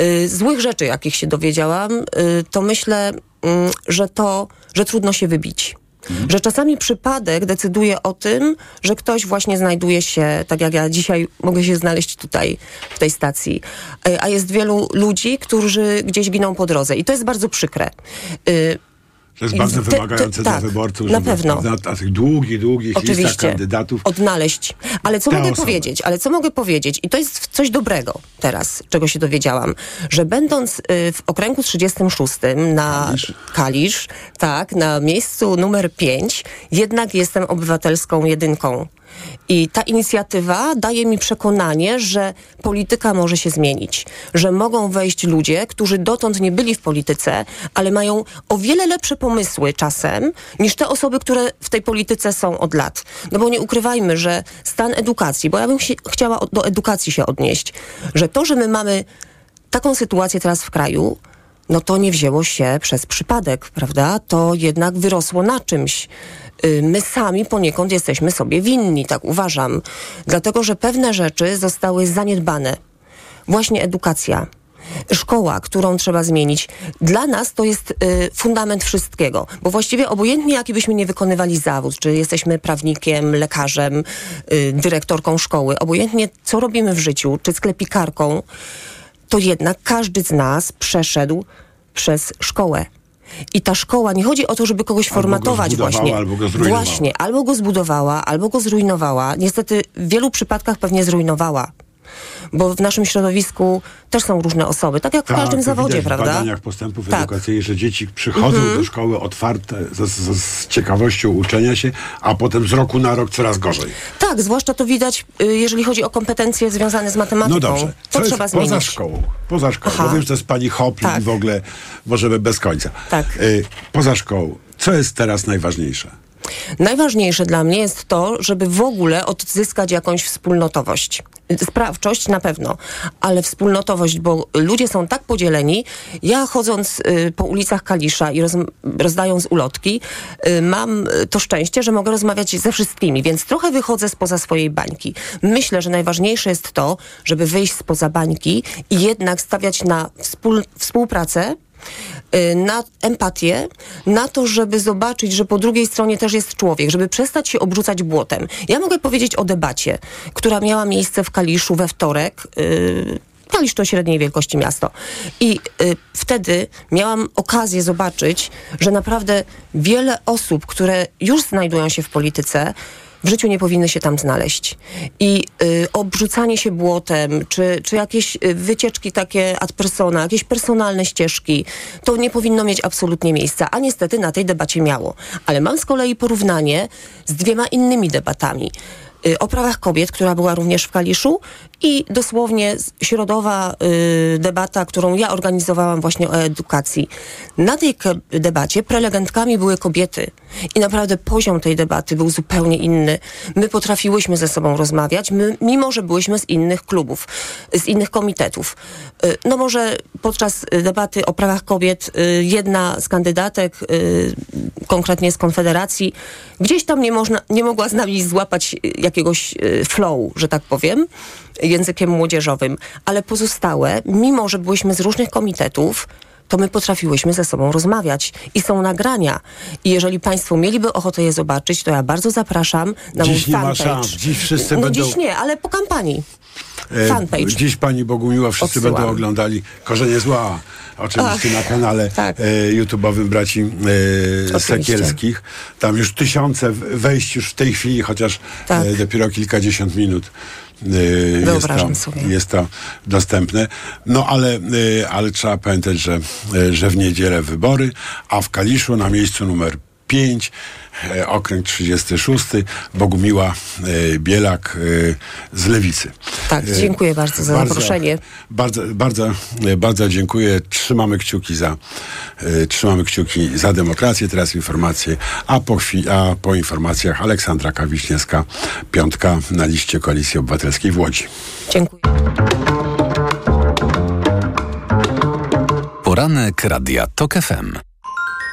Y, złych rzeczy, jakich się dowiedziałam, y, to myślę, mm, że to, że trudno się wybić. Że czasami przypadek decyduje o tym, że ktoś właśnie znajduje się, tak jak ja dzisiaj mogę się znaleźć tutaj, w tej stacji. E, A jest wielu ludzi, którzy gdzieś giną po drodze. I to jest bardzo przykre. To jest bardzo te- wymagające dla tak, wyborców, na żeby pewno. na, na tych długich, długich listach Oczywiście. kandydatów Odnaleźć. Ale co mogę osoby. powiedzieć? Ale co mogę powiedzieć? I to jest coś dobrego teraz, czego się dowiedziałam, że będąc y, w okręgu 36 na Kalisz. tak, na miejscu numer 5, jednak jestem obywatelską jedynką. I ta inicjatywa daje mi przekonanie, że polityka może się zmienić, że mogą wejść ludzie, którzy dotąd nie byli w polityce, ale mają o wiele lepsze pomysły czasem niż te osoby, które w tej polityce są od lat. No bo nie ukrywajmy, że stan edukacji, bo ja bym się, chciała do edukacji się odnieść, że to, że my mamy taką sytuację teraz w kraju, no to nie wzięło się przez przypadek, prawda? To jednak wyrosło na czymś. Y, My sami poniekąd jesteśmy sobie winni, tak uważam. Dlatego, że pewne rzeczy zostały zaniedbane. Właśnie edukacja. Szkoła, którą trzeba zmienić. Dla nas to jest y, fundament wszystkiego, bo właściwie obojętnie jaki byśmy nie wykonywali zawód, czy jesteśmy prawnikiem, lekarzem, y, dyrektorką szkoły, obojętnie co robimy w życiu, czy sklepikarką, to jednak każdy z nas przeszedł przez szkołę. I ta szkoła, nie chodzi o to, żeby kogoś Albo go formatować zbudowała, właśnie. albo go zrujnowała. Właśnie, albo go zbudowała, albo go zrujnowała. Niestety w wielu przypadkach pewnie zrujnowała. Bo w naszym środowisku też są różne osoby, tak jak w Tak, każdym to zawodzie, prawda? W badaniach postępów Tak. edukacyjnych, że dzieci przychodzą Mhm. do szkoły otwarte z, z, z ciekawością uczenia się, a potem z roku na rok coraz gorzej. Tak, zwłaszcza to widać, y, jeżeli chodzi o kompetencje związane z matematyką. No dobrze. To Co trzeba jest zmienić. poza szkołą? Poza szkołą. Aha. Bo wiem, że to jest pani Hopl Tak. i w ogóle możemy bez końca. Tak. Y, poza szkołą. Co jest teraz najważniejsze? Najważniejsze dla mnie jest to, żeby w ogóle odzyskać jakąś wspólnotowość. Sprawczość na pewno, ale wspólnotowość, bo ludzie są tak podzieleni. Ja chodząc y, po ulicach Kalisza i roz, rozdając ulotki, y, mam y, to szczęście, że mogę rozmawiać ze wszystkimi, więc trochę wychodzę spoza swojej bańki. Myślę, że najważniejsze jest to, żeby wyjść spoza bańki i jednak stawiać na wspól, współpracę, na empatię, na to, żeby zobaczyć, że po drugiej stronie też jest człowiek, żeby przestać się obrzucać błotem. Ja mogę powiedzieć o debacie, która miała miejsce w Kaliszu we wtorek. y, Kalisz to średniej wielkości miasto. I y, wtedy miałam okazję zobaczyć, że naprawdę wiele osób, które już znajdują się w polityce, w życiu nie powinny się tam znaleźć. I y, obrzucanie się błotem, czy, czy jakieś y, wycieczki takie ad persona, jakieś personalne ścieżki, to nie powinno mieć absolutnie miejsca. A niestety na tej debacie miało. Ale mam z kolei porównanie z dwiema innymi debatami. Y, o prawach kobiet, która była również w Kaliszu i dosłownie środowa y, debata, którą ja organizowałam właśnie o edukacji. Na tej debacie prelegentkami były kobiety i naprawdę poziom tej debaty był zupełnie inny. My potrafiłyśmy ze sobą rozmawiać, my, mimo że byłyśmy z innych klubów, z innych komitetów. Y, no może podczas debaty o prawach kobiet y, jedna z kandydatek, y, konkretnie z Konfederacji, gdzieś tam nie, można, nie mogła z nami złapać y, jakiegoś y, flow, że tak powiem, językiem młodzieżowym, ale pozostałe, mimo że byłyśmy z różnych komitetów, to my potrafiłyśmy ze sobą rozmawiać. I są nagrania. I jeżeli Państwo mieliby ochotę je zobaczyć, to ja bardzo zapraszam na Dziś mój nie ma fanpage. szans. Dziś wszyscy no będą- dziś nie, ale po kampanii. E, Fanpage. Dziś pani Bogumiła wszyscy Odsyłam. będą oglądali Korzenie Zła. Oczywiście Ach, na kanale tak. e, YouTube'owym braci e, Sekielskich. Tam już tysiące wejść już w tej chwili, chociaż Tak. e, dopiero kilkadziesiąt minut. E, Jest to, Wyobrażam sobie. jest dostępne. No ale, e, ale trzeba pamiętać, że, e, że w niedzielę wybory, a w Kaliszu na miejscu numer 5 e, okręg 36 Bogumiła e, Bielak e, z Lewicy. Tak, dziękuję bardzo za zaproszenie. Bardzo, bardzo, bardzo dziękuję. Trzymamy kciuki za trzymamy kciuki za demokrację. Teraz informacje, a po, chwili, a po informacjach Aleksandra Kawiśniewska, piątka na liście Koalicji Obywatelskiej w Łodzi. Dziękuję. Poranek Radia TOK FM.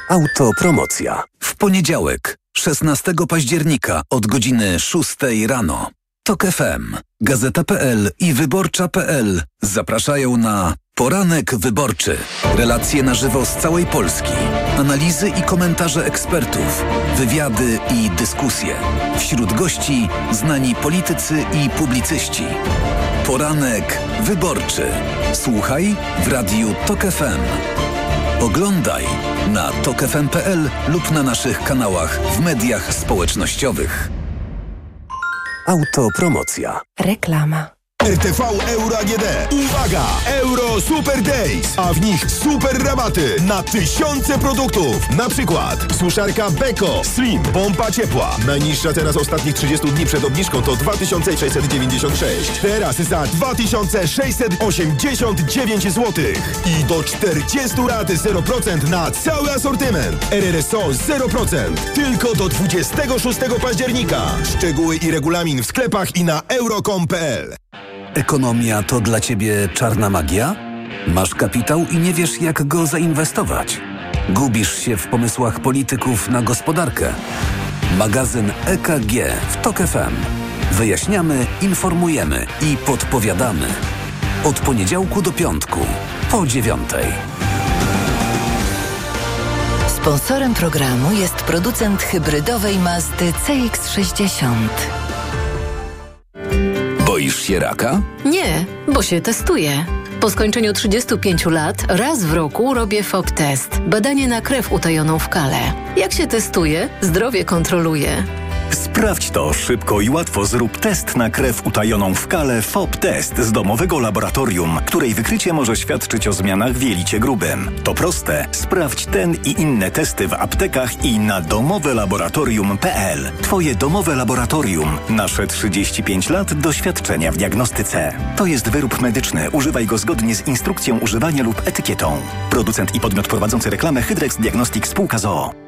Autopromocja. W poniedziałek, 16 października od godziny 6 rano. TOK FM, Gazeta.pl i Wyborcza.pl zapraszają na Poranek wyborczy. Relacje na żywo z całej Polski. Analizy i komentarze ekspertów. Wywiady i dyskusje. Wśród gości znani politycy i publicyści. Poranek wyborczy. Słuchaj w radiu TOK FM. Oglądaj na tokefm.pl lub na naszych kanałach w mediach społecznościowych. Autopromocja. Reklama. RTV Euro AGD. Uwaga! Euro Super Days, a w nich super rabaty na tysiące produktów. Na przykład suszarka Beko Slim, pompa ciepła. Najniższa teraz ostatnich 30 dni przed obniżką to 2696. Teraz za 2689 zł. I do 40 rat 0% na cały asortyment. RRSO 0%. Tylko do 26 października. Szczegóły i regulamin w sklepach i na euro.com.pl. Ekonomia to dla Ciebie czarna magia? Masz kapitał i nie wiesz, jak go zainwestować? Gubisz się w pomysłach polityków na gospodarkę? Magazyn EKG w TOK FM. Wyjaśniamy, informujemy i podpowiadamy. Od poniedziałku do piątku, po dziewiątej. Sponsorem programu jest producent hybrydowej Mazdy CX-60. Boisz się raka? Nie, bo się testuję. Po skończeniu 35 lat raz w roku robię FOB test. Badanie na krew utajoną w kale. Jak się testuje, zdrowie kontroluje. Sprawdź to szybko i łatwo. Zrób test na krew utajoną w kale FOB Test z domowego laboratorium, której wykrycie może świadczyć o zmianach w jelicie grubym. To proste. Sprawdź ten i inne testy w aptekach i na domowelaboratorium.pl. Twoje domowe laboratorium. Nasze 35 lat doświadczenia w diagnostyce. To jest wyrób medyczny. Używaj go zgodnie z instrukcją używania lub etykietą. Producent i podmiot prowadzący reklamę Hydrex Diagnostic Spółka ZOO.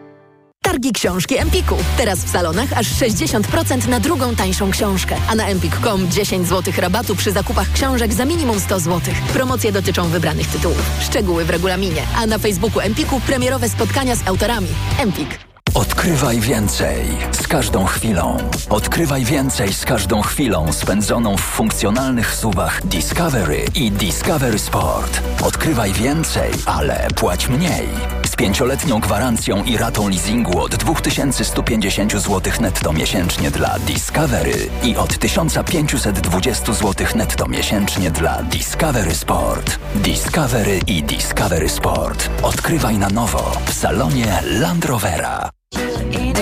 Targi książki Empiku. Teraz w salonach aż 60% na drugą tańszą książkę. A na empik.com 10 zł rabatu przy zakupach książek za minimum 100 zł. Promocje dotyczą wybranych tytułów. Szczegóły w regulaminie. A na Facebooku Empiku premierowe spotkania z autorami. Empik. Odkrywaj więcej z każdą chwilą. Odkrywaj więcej z każdą chwilą spędzoną w funkcjonalnych suwach Discovery i Discovery Sport. Odkrywaj więcej, ale płać mniej. Pięcioletnią gwarancją i ratą leasingu od 2150 zł netto miesięcznie dla Discovery i od 1520 zł netto miesięcznie dla Discovery Sport. Discovery i Discovery Sport. Odkrywaj na nowo w salonie Land Rovera.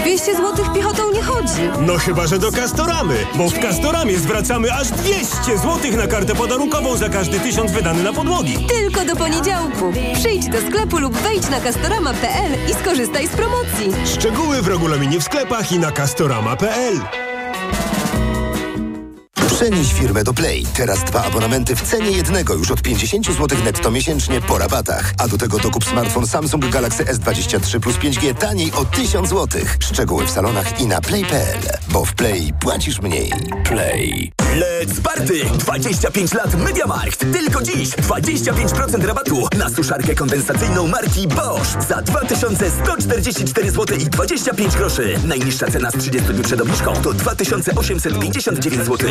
200 zł piechotą nie chodzi. No chyba, że do Castoramy, bo w Castoramie zwracamy aż 200 zł na kartę podarunkową za każdy tysiąc wydany na podłogi. Tylko do poniedziałku. Przyjdź do sklepu lub wejdź na castorama.pl i skorzystaj z promocji. Szczegóły w regulaminie w sklepach i na castorama.pl. Przenieś firmę do Play. Teraz dwa abonamenty w cenie jednego już od 50 zł netto miesięcznie po rabatach. A do tego dokup smartfon Samsung Galaxy S23 plus 5G taniej o 1000 zł. Szczegóły w salonach i na play.pl. Bo w Play płacisz mniej. Play. Let's party! 25 lat MediaMarkt. Tylko dziś 25% rabatu na suszarkę kondensacyjną marki Bosch za 2144 zł i 25 groszy. Najniższa cena z 30 dni przed obniżką to 2859 zł.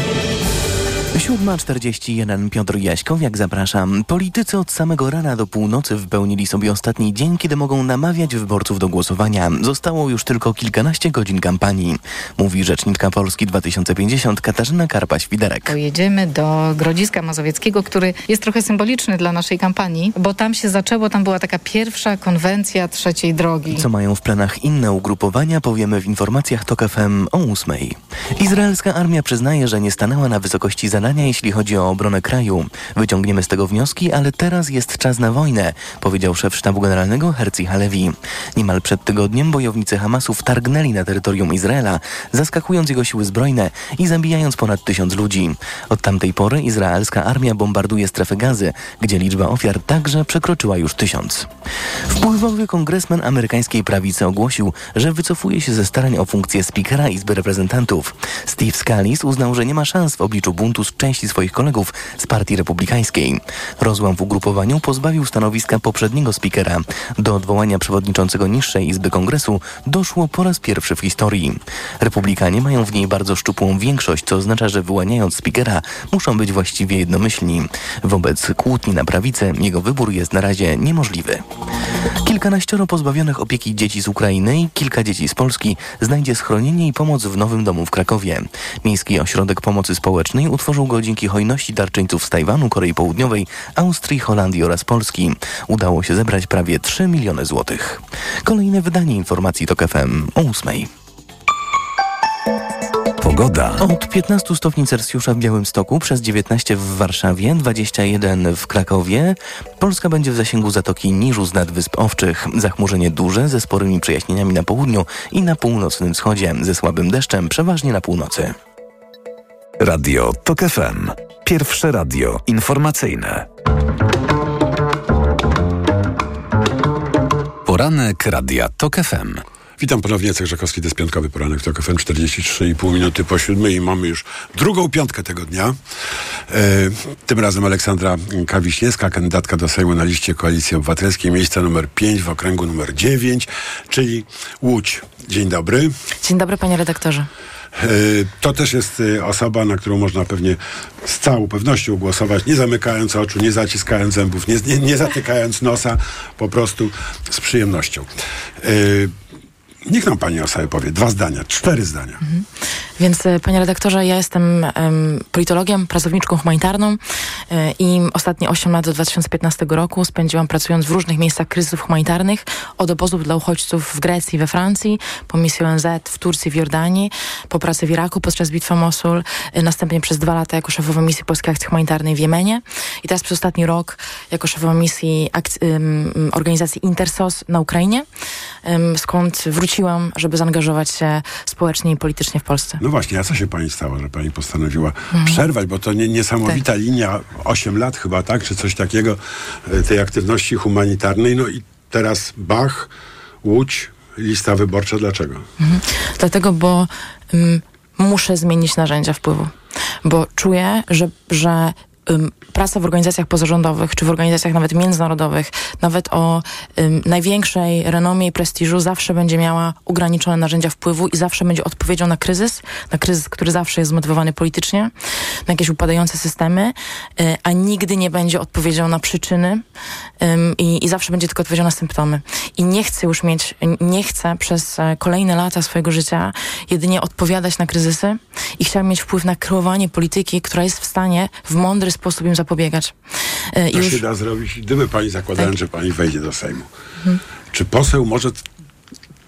7.41 Piotr Jaśkowiak zapraszam. Politycy od samego rana do północy wypełnili sobie ostatni dzień, kiedy mogą namawiać wyborców do głosowania. Zostało już tylko kilkanaście godzin kampanii, mówi rzeczniczka Polski 2050 Katarzyna Karpa-Świderek. Pojedziemy do Grodziska Mazowieckiego, który jest trochę symboliczny dla naszej kampanii, bo tam się zaczęło, tam była taka pierwsza konwencja trzeciej drogi. Co mają w planach inne ugrupowania, powiemy w informacjach TOK FM o 8. Izraelska armia przyznaje, że nie stanęła na wysokości zadania, jeśli chodzi o obronę kraju. Wyciągniemy z tego wnioski, ale teraz jest czas na wojnę, powiedział szef sztabu generalnego Herzi Halevi. Niemal przed tygodniem bojownicy Hamasu wtargnęli na terytorium Izraela, zaskakując jego siły zbrojne i zabijając ponad tysiąc ludzi. Od tamtej pory izraelska armia bombarduje strefę gazy, gdzie liczba ofiar także przekroczyła już tysiąc. Wpływowy kongresmen amerykańskiej prawicy ogłosił, że wycofuje się ze starań o funkcję spikera Izby Reprezentantów. Steve Scalise uznał, że nie ma szans w obliczu buntu z części swoich kolegów z Partii Republikańskiej. Rozłam w ugrupowaniu pozbawił stanowiska poprzedniego spikera. Do odwołania przewodniczącego niższej Izby Kongresu doszło po raz pierwszy w historii. Republikanie mają w niej bardzo szczupłą większość, co oznacza, że wyłaniając spikera muszą być właściwie jednomyślni. Wobec kłótni na prawicy jego wybór jest na razie niemożliwy. Kilkanaścioro pozbawionych opieki dzieci z Ukrainy i kilka dzieci z Polski znajdzie schronienie i pomoc w nowym domu w Krakowie. Miejski Ośrodek Pomocy Społecznej utworzył go dzięki hojności darczyńców z Tajwanu, Korei Południowej, Austrii, Holandii oraz Polski. Udało się zebrać prawie 3 miliony złotych. Kolejne wydanie informacji TOK FM o 8. Pogoda. Od 15 stopni Celsjusza w Białymstoku, przez 19 w Warszawie, 21 w Krakowie. Polska będzie w zasięgu Zatoki Niżu z nad Wysp Owczych. Zachmurzenie duże ze sporymi przejaśnieniami na południu i na północnym wschodzie, ze słabym deszczem przeważnie na północy. Radio TOK FM. Pierwsze radio informacyjne. Poranek Radia TOK FM. Witam ponownie, Jacek Żakowski, to jest piątkowy poranek, to FM 43,5 minuty po siódmej i mamy już drugą piątkę tego dnia. E, tym razem Aleksandra Kawiśniewska, kandydatka do Sejmu na liście Koalicji Obywatelskiej, miejsce numer 5 w okręgu numer 9, czyli Łódź. Dzień dobry. Dzień dobry, panie redaktorze. E, To też jest e, osoba, na którą można pewnie z całą pewnością głosować, nie zamykając oczu, nie zaciskając zębów, nie, nie, nie zatykając nosa, po prostu z przyjemnością. Niech nam pani o sobie powie dwa zdania, cztery zdania. Więc, e, panie redaktorze, ja jestem em, politologiem, pracowniczką humanitarną e, i ostatnie 8 lat do 2015 roku spędziłam pracując w różnych miejscach kryzysów humanitarnych, od obozów dla uchodźców w Grecji, we Francji, po misję ONZ w Turcji, w Jordanii, po pracy w Iraku podczas bitwy Mosul, e, następnie przez dwa lata jako szefowa misji Polskiej Akcji Humanitarnej w Jemenie i teraz przez ostatni rok jako szefowa misji akc- em, organizacji Intersos na Ukrainie, skąd wróciłam, żeby zaangażować się społecznie i politycznie w Polsce. No właśnie, a co się pani stało, że pani postanowiła przerwać, bo to nie, niesamowita linia, 8 lat chyba, tak, czy coś takiego, e, tej aktywności humanitarnej, no i teraz Bach, Łódź, lista wyborcza, dlaczego? Mhm. Dlatego, bo ym, muszę zmienić narzędzia wpływu. Bo czuję, że, że praca w organizacjach pozarządowych, czy w organizacjach nawet międzynarodowych, nawet o ym, największej renomie i prestiżu, zawsze będzie miała ograniczone narzędzia wpływu i zawsze będzie odpowiedzią na kryzys, na kryzys, który zawsze jest zmotywowany politycznie, na jakieś upadające systemy, y, a nigdy nie będzie odpowiedzią na przyczyny i zawsze będzie tylko odpowiedzią na symptomy. I nie chcę już mieć, nie chcę przez e, kolejne lata swojego życia jedynie odpowiadać na kryzysy i chciałam mieć wpływ na kreowanie polityki, która jest w stanie w mądry sposób im zapobiegać. E, I To już się da zrobić, gdyby pani zakładając, Tak. że pani wejdzie do Sejmu. Mhm. Czy poseł może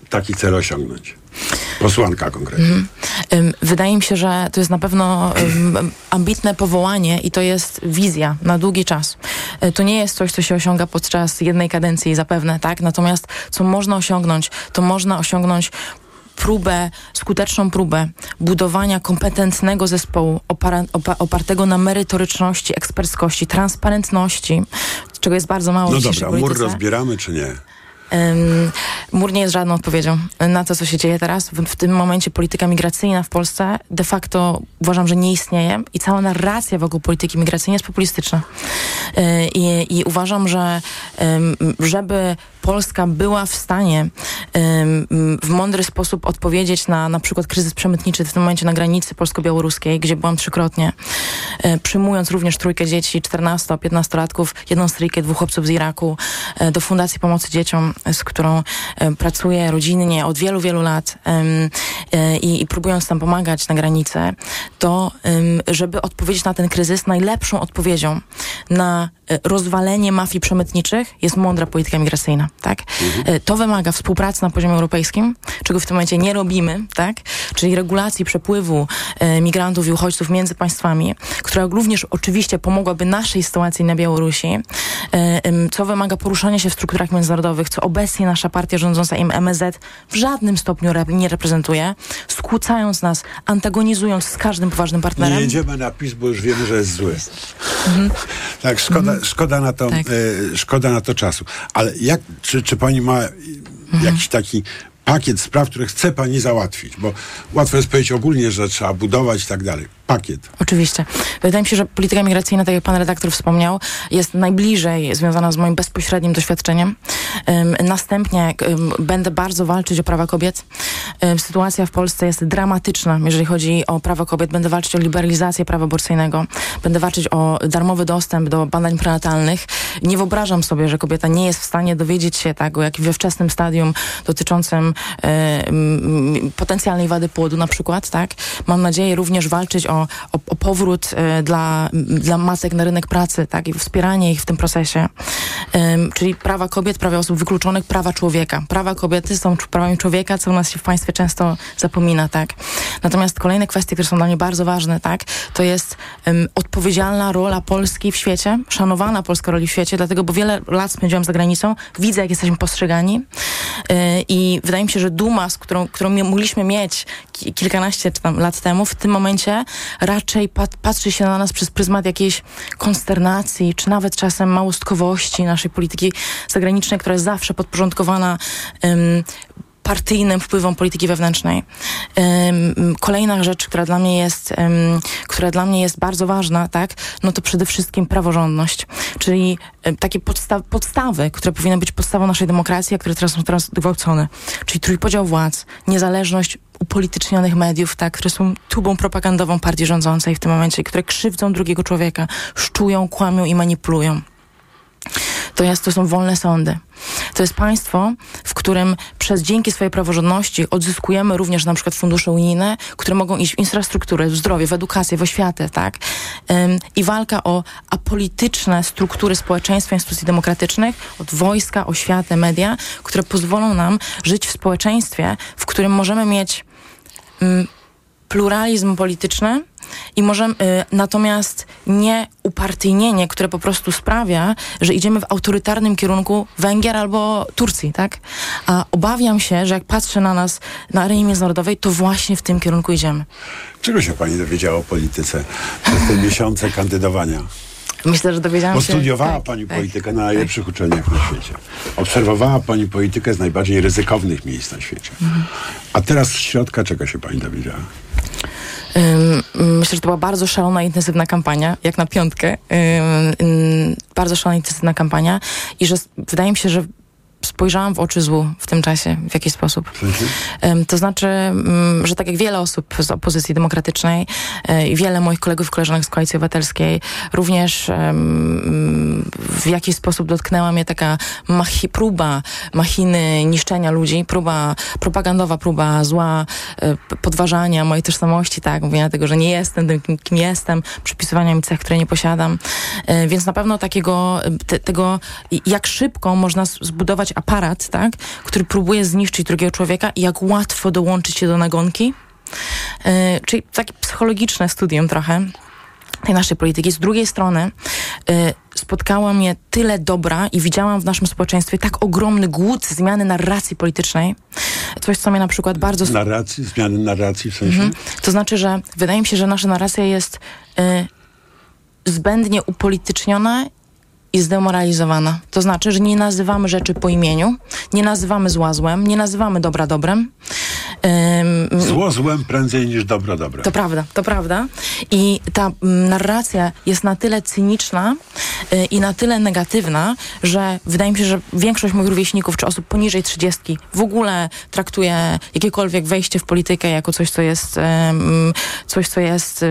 taki cel osiągnąć? Posłanka konkretnie. Mhm. Wydaje mi się, że to jest na pewno ambitne powołanie i to jest wizja na długi czas. Y, To nie jest coś, co się osiąga podczas jednej kadencji zapewne, tak? Natomiast co można osiągnąć, to można osiągnąć próbę, skuteczną próbę budowania kompetentnego zespołu opara, opa, opartego na merytoryczności, eksperckości, transparentności, czego jest bardzo mało No dobra, mur rozbieramy, czy nie? Mur nie jest żadną odpowiedzią na to, co się dzieje teraz. W, w tym momencie polityka migracyjna w Polsce de facto uważam, że nie istnieje i cała narracja wokół polityki migracyjnej jest populistyczna. Yy, I, i uważam, że żeby Polska była w stanie w mądry sposób odpowiedzieć na na przykład kryzys przemytniczy w tym momencie na granicy polsko-białoruskiej, gdzie byłam trzykrotnie, yy, przyjmując również trójkę dzieci, 14-15-latków, jedną stryjkę, dwóch chłopców z Iraku, yy, do Fundacji Pomocy Dzieciom, z którą e, pracuję rodzinnie od wielu, wielu lat e, i, i próbując tam pomagać na granicę, to żeby odpowiedzieć na ten kryzys, najlepszą odpowiedzią na e, rozwalenie mafii przemytniczych jest mądra polityka migracyjna, tak? E, To wymaga współpracy na poziomie europejskim, czego w tym momencie nie robimy, tak? Czyli regulacji przepływu migrantów i uchodźców między państwami, która również oczywiście pomogłaby naszej sytuacji na Białorusi, co wymaga poruszania się w strukturach międzynarodowych, co obecnie nasza partia rządząca im MSZ w żadnym stopniu rep- nie reprezentuje, skłócając nas, antagonizując z każdym poważnym Nie partnerem. jedziemy na PiS, bo już wiemy, że jest zły. Mhm. Tak, szkoda, szkoda, na to, Tak. e, szkoda na to czasu. Ale jak, czy, czy pani ma Mhm. jakiś taki pakiet spraw, które chce pani załatwić, bo łatwo jest powiedzieć ogólnie, że trzeba budować i tak dalej. Pakiet. Oczywiście. Wydaje mi się, że polityka migracyjna, tak jak pan redaktor wspomniał, jest najbliżej związana z moim bezpośrednim doświadczeniem. Następnie będę bardzo walczyć o prawa kobiet. Sytuacja w Polsce jest dramatyczna, jeżeli chodzi o prawa kobiet. Będę walczyć o liberalizację prawa aborcyjnego. Będę walczyć o darmowy dostęp do badań prenatalnych. Nie wyobrażam sobie, że kobieta nie jest w stanie dowiedzieć się tego, jak we wczesnym stadium dotyczącym e, potencjalnej wady płodu na przykład, tak? Mam nadzieję również walczyć o, o, o powrót e, dla, dla matek na rynek pracy, tak? I wspieranie ich w tym procesie. czyli prawa kobiet, prawa osób wykluczonych, prawa człowieka. Prawa kobiety są prawami człowieka, co u nas się w państwie często zapomina, tak? Natomiast kolejne kwestie, które są dla mnie bardzo ważne, tak? To jest odpowiedzialna rola Polski w świecie, szanowana polska rola w świecie, dlatego, bo wiele lat spędziłam za granicą, widzę, jak jesteśmy postrzegani e, i wydaje mi się, że duma, z którą, którą mogliśmy mieć kilkanaście lat temu, w tym momencie raczej pat patrzy się na nas przez pryzmat jakiejś konsternacji, czy nawet czasem małostkowości naszej polityki zagranicznej, która jest zawsze podporządkowana partyjnym wpływom polityki wewnętrznej. Kolejna rzecz, która dla mnie jest, która dla mnie jest bardzo ważna, tak, no to przede wszystkim praworządność, czyli takie podsta podstawy, które powinny być podstawą naszej demokracji, a które teraz są teraz gwałcone, czyli trójpodział władz, niezależność upolitycznionych mediów, tak, które są tubą propagandową partii rządzącej w tym momencie, które krzywdzą drugiego człowieka, szczują, kłamią i manipulują to, jest, to są wolne sądy. To jest państwo, w którym przez dzięki swojej praworządności odzyskujemy również na przykład fundusze unijne, które mogą iść w infrastrukturę, w zdrowie, w edukację, w oświatę, tak? Ym, I walka o apolityczne struktury społeczeństwa, instytucji demokratycznych, od wojska, oświatę, media, które pozwolą nam żyć w społeczeństwie, w którym możemy mieć ym, pluralizm polityczny, i możemy, natomiast nie upartyjnienie, które po prostu sprawia, że idziemy w autorytarnym kierunku Węgier albo Turcji, tak? A obawiam się, że jak patrzę na nas na arenie międzynarodowej, to właśnie w tym kierunku idziemy. Czego się pani dowiedziała o polityce przez te miesiące kandydowania? Myślę, że dowiedziałam Bo się... studiowała tak, Pani tak, politykę na najlepszych tak. uczelniach na świecie. Obserwowała Pani politykę z najbardziej ryzykownych miejsc na świecie. Mhm. A teraz z środka czego się Pani dowiedziała? Myślę, że to była bardzo szalona, intensywna kampania, jak na piątkę. Bardzo szalona, intensywna kampania i że wydaje mi się, że spojrzałam w oczy złu w tym czasie, w jakiś sposób. Mhm. To znaczy, mm, że tak jak wiele osób z opozycji demokratycznej e, i wiele moich kolegów i koleżanek z Koalicji Obywatelskiej, również w jakiś sposób dotknęła mnie taka machi próba machiny niszczenia ludzi, próba propagandowa, próba zła, e, podważania mojej tożsamości, tak, mówienia tego, że nie jestem tym, kim, kim jestem, przypisywania mi cech, które nie posiadam. E, więc na pewno takiego, te, tego, jak szybko można zbudować aparat, tak, który próbuje zniszczyć drugiego człowieka i jak łatwo dołączyć się do nagonki. Yy, czyli takie psychologiczne studium trochę tej naszej polityki. Z drugiej strony yy, spotkała mnie tyle dobra i widziałam w naszym społeczeństwie tak ogromny głód zmiany narracji politycznej. Coś, co mnie na przykład bardzo... Narracji? Zmiany narracji w sensie? Mhm. To znaczy, że wydaje mi się, że nasza narracja jest yy, zbędnie upolityczniona i zdemoralizowana. To znaczy, że nie nazywamy rzeczy po imieniu, nie nazywamy zła złem, nie nazywamy dobra dobrem. Um, Zło złem prędzej niż dobro dobrem. To prawda, to prawda. I ta narracja jest na tyle cyniczna y, i na tyle negatywna, że wydaje mi się, że większość moich rówieśników czy osób poniżej trzydziestki w ogóle traktuje jakiekolwiek wejście w politykę jako coś, co jest coś, co jest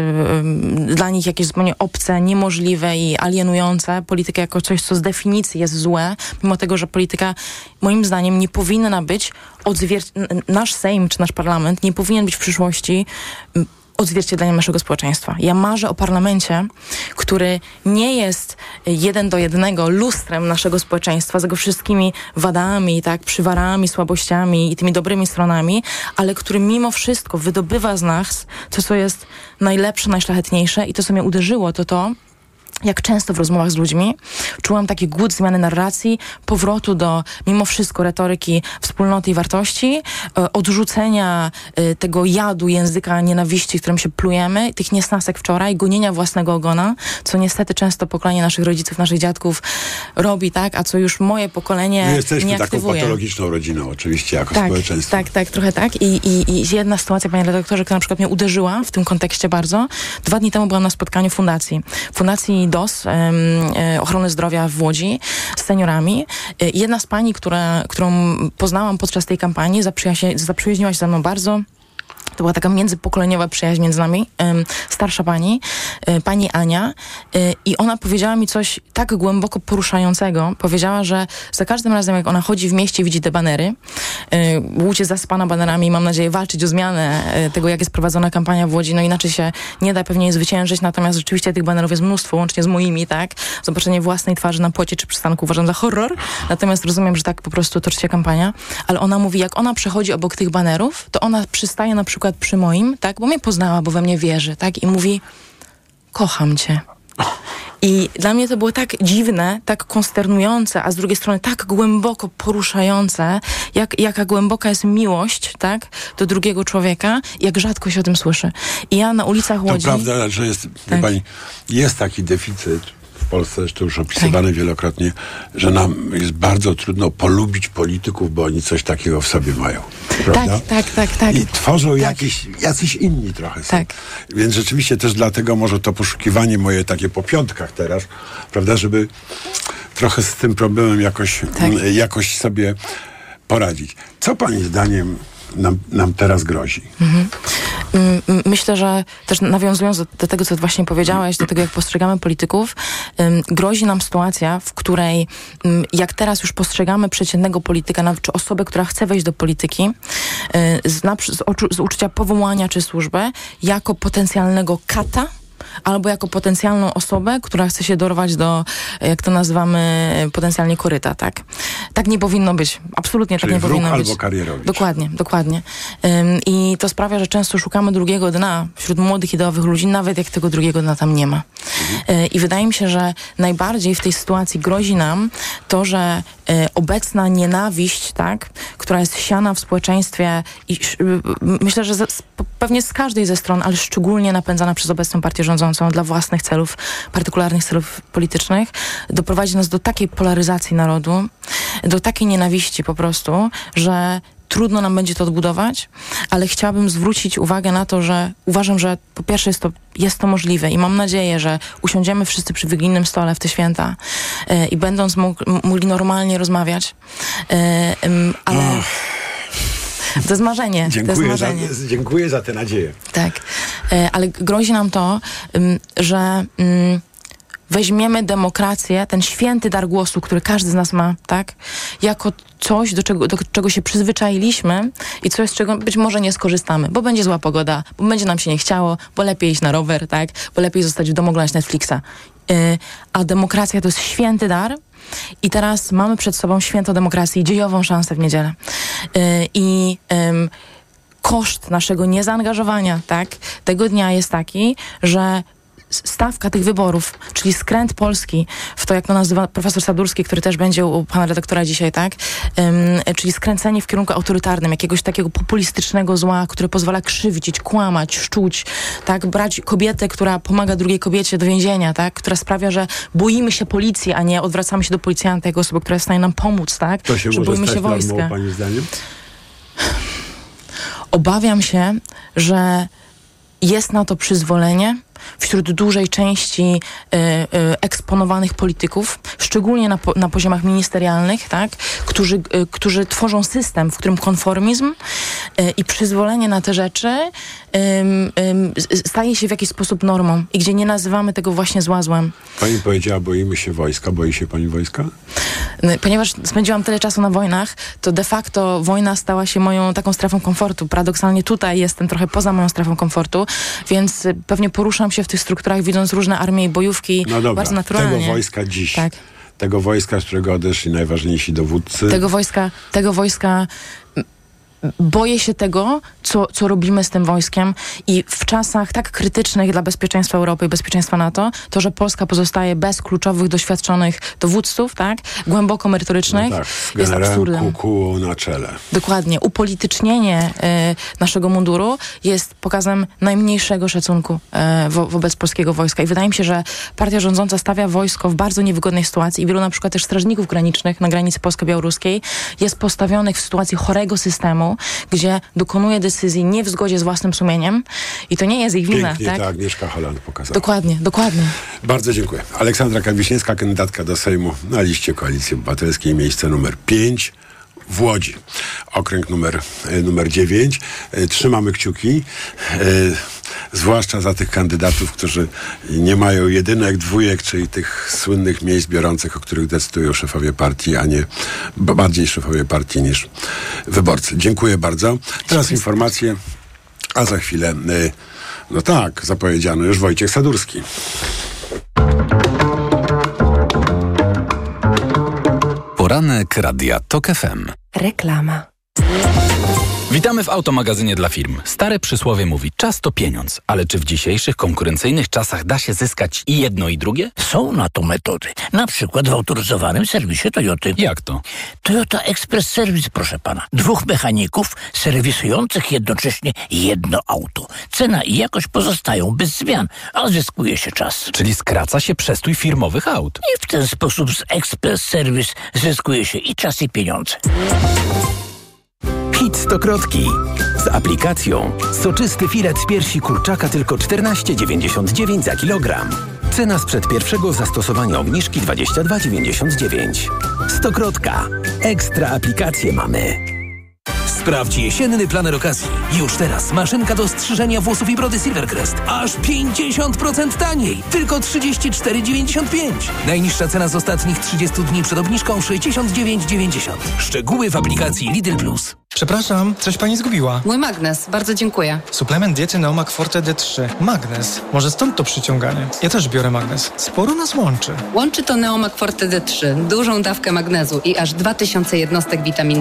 dla nich jakieś zupełnie obce, niemożliwe i alienujące. Politykę jako coś, co z definicji jest złe, mimo tego, że polityka moim zdaniem nie powinna być odzwierciedleniem, nasz Sejm czy nasz parlament nie powinien być w przyszłości odzwierciedleniem naszego społeczeństwa. Ja marzę o parlamencie, który nie jest jeden do jednego lustrem naszego społeczeństwa z jego wszystkimi wadami, tak, przywarami, słabościami i tymi dobrymi stronami, ale który mimo wszystko wydobywa z nas to, co jest najlepsze, najszlachetniejsze i to, co mnie uderzyło, to to, jak często w rozmowach z ludźmi czułam taki głód zmiany narracji, powrotu do mimo wszystko retoryki wspólnoty i wartości, e, odrzucenia e, tego jadu języka nienawiści, którym się plujemy, tych niesnasek wczoraj, gonienia własnego ogona, co niestety często pokolenie naszych rodziców, naszych dziadków robi, tak, a co już moje pokolenie My jesteśmy nie taką aktywuje. patologiczną rodziną oczywiście, jako Tak, społeczeństwo. tak, tak, trochę tak. I, i, I jedna sytuacja, panie redaktorze, która na przykład mnie uderzyła w tym kontekście bardzo. Dwa dni temu byłam na spotkaniu fundacji. Fundacji DOS, e, ochrony zdrowia w Łodzi, z seniorami. E, jedna z pani, która, którą poznałam podczas tej kampanii, zaprzyjaźni- zaprzyjaźniła się ze mną bardzo. To była taka międzypokoleniowa przyjaźń między nami. Starsza pani, e, pani Ania. e, I ona powiedziała mi coś tak głęboko poruszającego. Powiedziała, że za każdym razem, jak ona chodzi w mieście widzi te banery, e, Łódź jest zaspana banerami i mam nadzieję walczyć o zmianę tego, jak jest prowadzona kampania w Łodzi. No inaczej się nie da pewnie zwyciężyć. Natomiast rzeczywiście tych banerów jest mnóstwo, łącznie z moimi, tak? Zobaczenie własnej twarzy na płocie czy przystanku uważam za horror. Natomiast rozumiem, że tak po prostu toczy się kampania. Ale ona mówi, jak ona przechodzi obok tych banerów, to ona przystaje na przykład przy moim, tak? Bo mnie poznała, bo we mnie wierzy, tak? I mówi, kocham cię. I dla mnie to było tak dziwne, tak konsternujące, a z drugiej strony tak głęboko poruszające, jak, jaka głęboka jest miłość, tak, do drugiego człowieka, jak rzadko się o tym słyszy. I ja na ulicach To Łodzi... prawda, że jest, Tak. pani, jest taki deficyt Polsce, zresztą już opisywany Tak. wielokrotnie, że nam jest bardzo trudno polubić polityków, bo oni coś takiego w sobie mają. Prawda? Tak, tak, tak, tak. I tworzą jakieś, jacyś inni trochę są. Tak. Więc rzeczywiście też dlatego może to poszukiwanie moje takie po piątkach teraz, prawda, żeby trochę z tym problemem jakoś, Tak. jakoś sobie poradzić. Co pani zdaniem nam, nam teraz grozi? Mhm. Mm, mm, Myślę, że też nawiązując do, do tego, co właśnie powiedziałeś, do tego, jak postrzegamy polityków, grozi nam sytuacja, w której ym, jak teraz już postrzegamy przeciętnego polityka, czy osobę, która chce wejść do polityki, y, z, z, z uczucia powołania czy służby, jako potencjalnego kata, albo jako potencjalną osobę, która chce się dorwać do, jak to nazywamy, potencjalnie koryta, tak? Tak nie powinno być. Absolutnie Czyli tak nie powinno być. albo karierowicz. Dokładnie, dokładnie. Ym, I to sprawia, że często szukamy drugiego dna wśród młodych, ideowych ludzi, nawet jak tego drugiego dna tam nie ma. Y, I wydaje mi się, że najbardziej w tej sytuacji grozi nam to, że obecna nienawiść, tak, która jest siana w społeczeństwie i y, y, myślę, że pewnie z każdej ze stron, ale szczególnie napędzana przez obecną partię rządzącą dla własnych celów, partykularnych celów politycznych, doprowadzi nas do takiej polaryzacji narodu, do takiej nienawiści po prostu, że trudno nam będzie to odbudować, ale chciałabym zwrócić uwagę na to, że uważam, że po pierwsze jest to, jest to możliwe i mam nadzieję, że usiądziemy wszyscy przy wigilijnym stole w te święta e, i będąc mógł, mogli normalnie rozmawiać, e, em, ale to jest marzenie. to jest Dziękuję za, marzenie. dziękuję za tę nadzieję. Tak, E, ale grozi nam to, że ym, weźmiemy demokrację, ten święty dar głosu, który każdy z nas ma, tak, jako coś, do czego, do czego się przyzwyczailiśmy i coś, z czego być może nie skorzystamy, bo będzie zła pogoda, bo będzie nam się nie chciało, bo lepiej iść na rower, tak, bo lepiej zostać w domu oglądać Netflixa. Y, a demokracja to jest święty dar, i teraz mamy przed sobą święto demokracji, dziejową szansę w niedzielę. Y, I ym, koszt naszego niezaangażowania, tak, tego dnia jest taki, że stawka tych wyborów, czyli skręt Polski w to, jak to nazywa profesor Sadurski, który też będzie u pana redaktora dzisiaj, tak? Ym, czyli skręcenie w kierunku autorytarnym, jakiegoś takiego populistycznego zła, które pozwala krzywdzić, kłamać, szczuć, tak? Brać kobietę, która pomaga drugiej kobiecie do więzienia, tak? Która sprawia, że boimy się policji, a nie odwracamy się do policjanta jako osoby, która jest w stanie nam pomóc, tak? To się że boimy się wojska. pani zdaniem? Obawiam się, że jest na to przyzwolenie wśród dużej części y, y, eksponowanych polityków, szczególnie na, po, na poziomach ministerialnych, tak, którzy, y, którzy tworzą system, w którym konformizm i przyzwolenie na te rzeczy staje się w jakiś sposób normą i gdzie nie nazywamy tego właśnie zła złem. Pani powiedziała, boimy się wojska. Boi się pani wojska? Ponieważ spędziłam tyle czasu na wojnach, to de facto wojna stała się moją taką strefą komfortu. Paradoksalnie tutaj jestem trochę poza moją strefą komfortu, więc y, pewnie poruszam się w tych strukturach, widząc różne armie i bojówki No dobra, bardzo naturalnie. tego wojska dziś. Tak. Tego wojska, z którego odeszli najważniejsi dowódcy. Tego wojska, tego wojska boję się tego, co, co robimy z tym wojskiem i w czasach tak krytycznych dla bezpieczeństwa Europy i bezpieczeństwa NATO, to, że Polska pozostaje bez kluczowych, doświadczonych dowódców, tak, głęboko merytorycznych, No tak, jest absurdem. Kuku na czele. Dokładnie. Upolitycznienie e, naszego munduru jest pokazem najmniejszego szacunku e, wo, wobec polskiego wojska. I wydaje mi się, że partia rządząca stawia wojsko w bardzo niewygodnej sytuacji i wielu na przykład też strażników granicznych na granicy polsko-białoruskiej jest postawionych w sytuacji chorego systemu, gdzie dokonuje decyzji nie w zgodzie z własnym sumieniem i to nie jest ich wina. Pięknie tak? to Agnieszka Holland pokazała. Dokładnie, dokładnie. Bardzo dziękuję. Aleksandra Kawiśniewska, kandydatka do Sejmu na liście Koalicji Obywatelskiej, miejsce numer 5 w Łodzi. Okręg numer, e, numer 9. E, Trzymamy kciuki, e, zwłaszcza za tych kandydatów, którzy nie mają jedynek, dwójek, czyli tych słynnych miejsc biorących, o których decydują szefowie partii, a nie bardziej szefowie partii niż wyborcy. Dziękuję bardzo. Teraz informacje, a za chwilę, e, no tak, zapowiedziano już Wojciech Sadurski. Poranek Radia TOK FM. Reklama. Witamy w automagazynie dla firm. Stare przysłowie mówi, czas to pieniądz, ale czy w dzisiejszych konkurencyjnych czasach da się zyskać i jedno i drugie? Są na to metody. Na przykład w autoryzowanym serwisie Toyoty. Jak to? Toyota Express Service, proszę pana. Dwóch mechaników serwisujących jednocześnie jedno auto. Cena i jakość pozostają bez zmian, a zyskuje się czas. Czyli skraca się przestój firmowych aut. I w ten sposób z Express Service zyskuje się i czas i pieniądze. Hit Stokrotki. Z aplikacją soczysty filet z piersi kurczaka tylko 14,99 za kilogram. Cena sprzed pierwszego zastosowania obniżki 22,99. Stokrotka. Ekstra aplikacje mamy. Sprawdź jesienny planer okazji. Już teraz maszynka do strzyżenia włosów i brody Silvercrest. Aż 50% taniej. Tylko 34,95. Najniższa cena z ostatnich 30 dni przed obniżką 69,90. Szczegóły w aplikacji Lidl Plus. Przepraszam, coś pani zgubiła. Mój magnes, bardzo dziękuję. Suplement diety Neomak Forte D3. Magnes. Może stąd to przyciąganie. Ja też biorę magnes. Sporo nas łączy. Łączy to Neomak Forte D3, dużą dawkę magnezu i aż 2000 jednostek witamin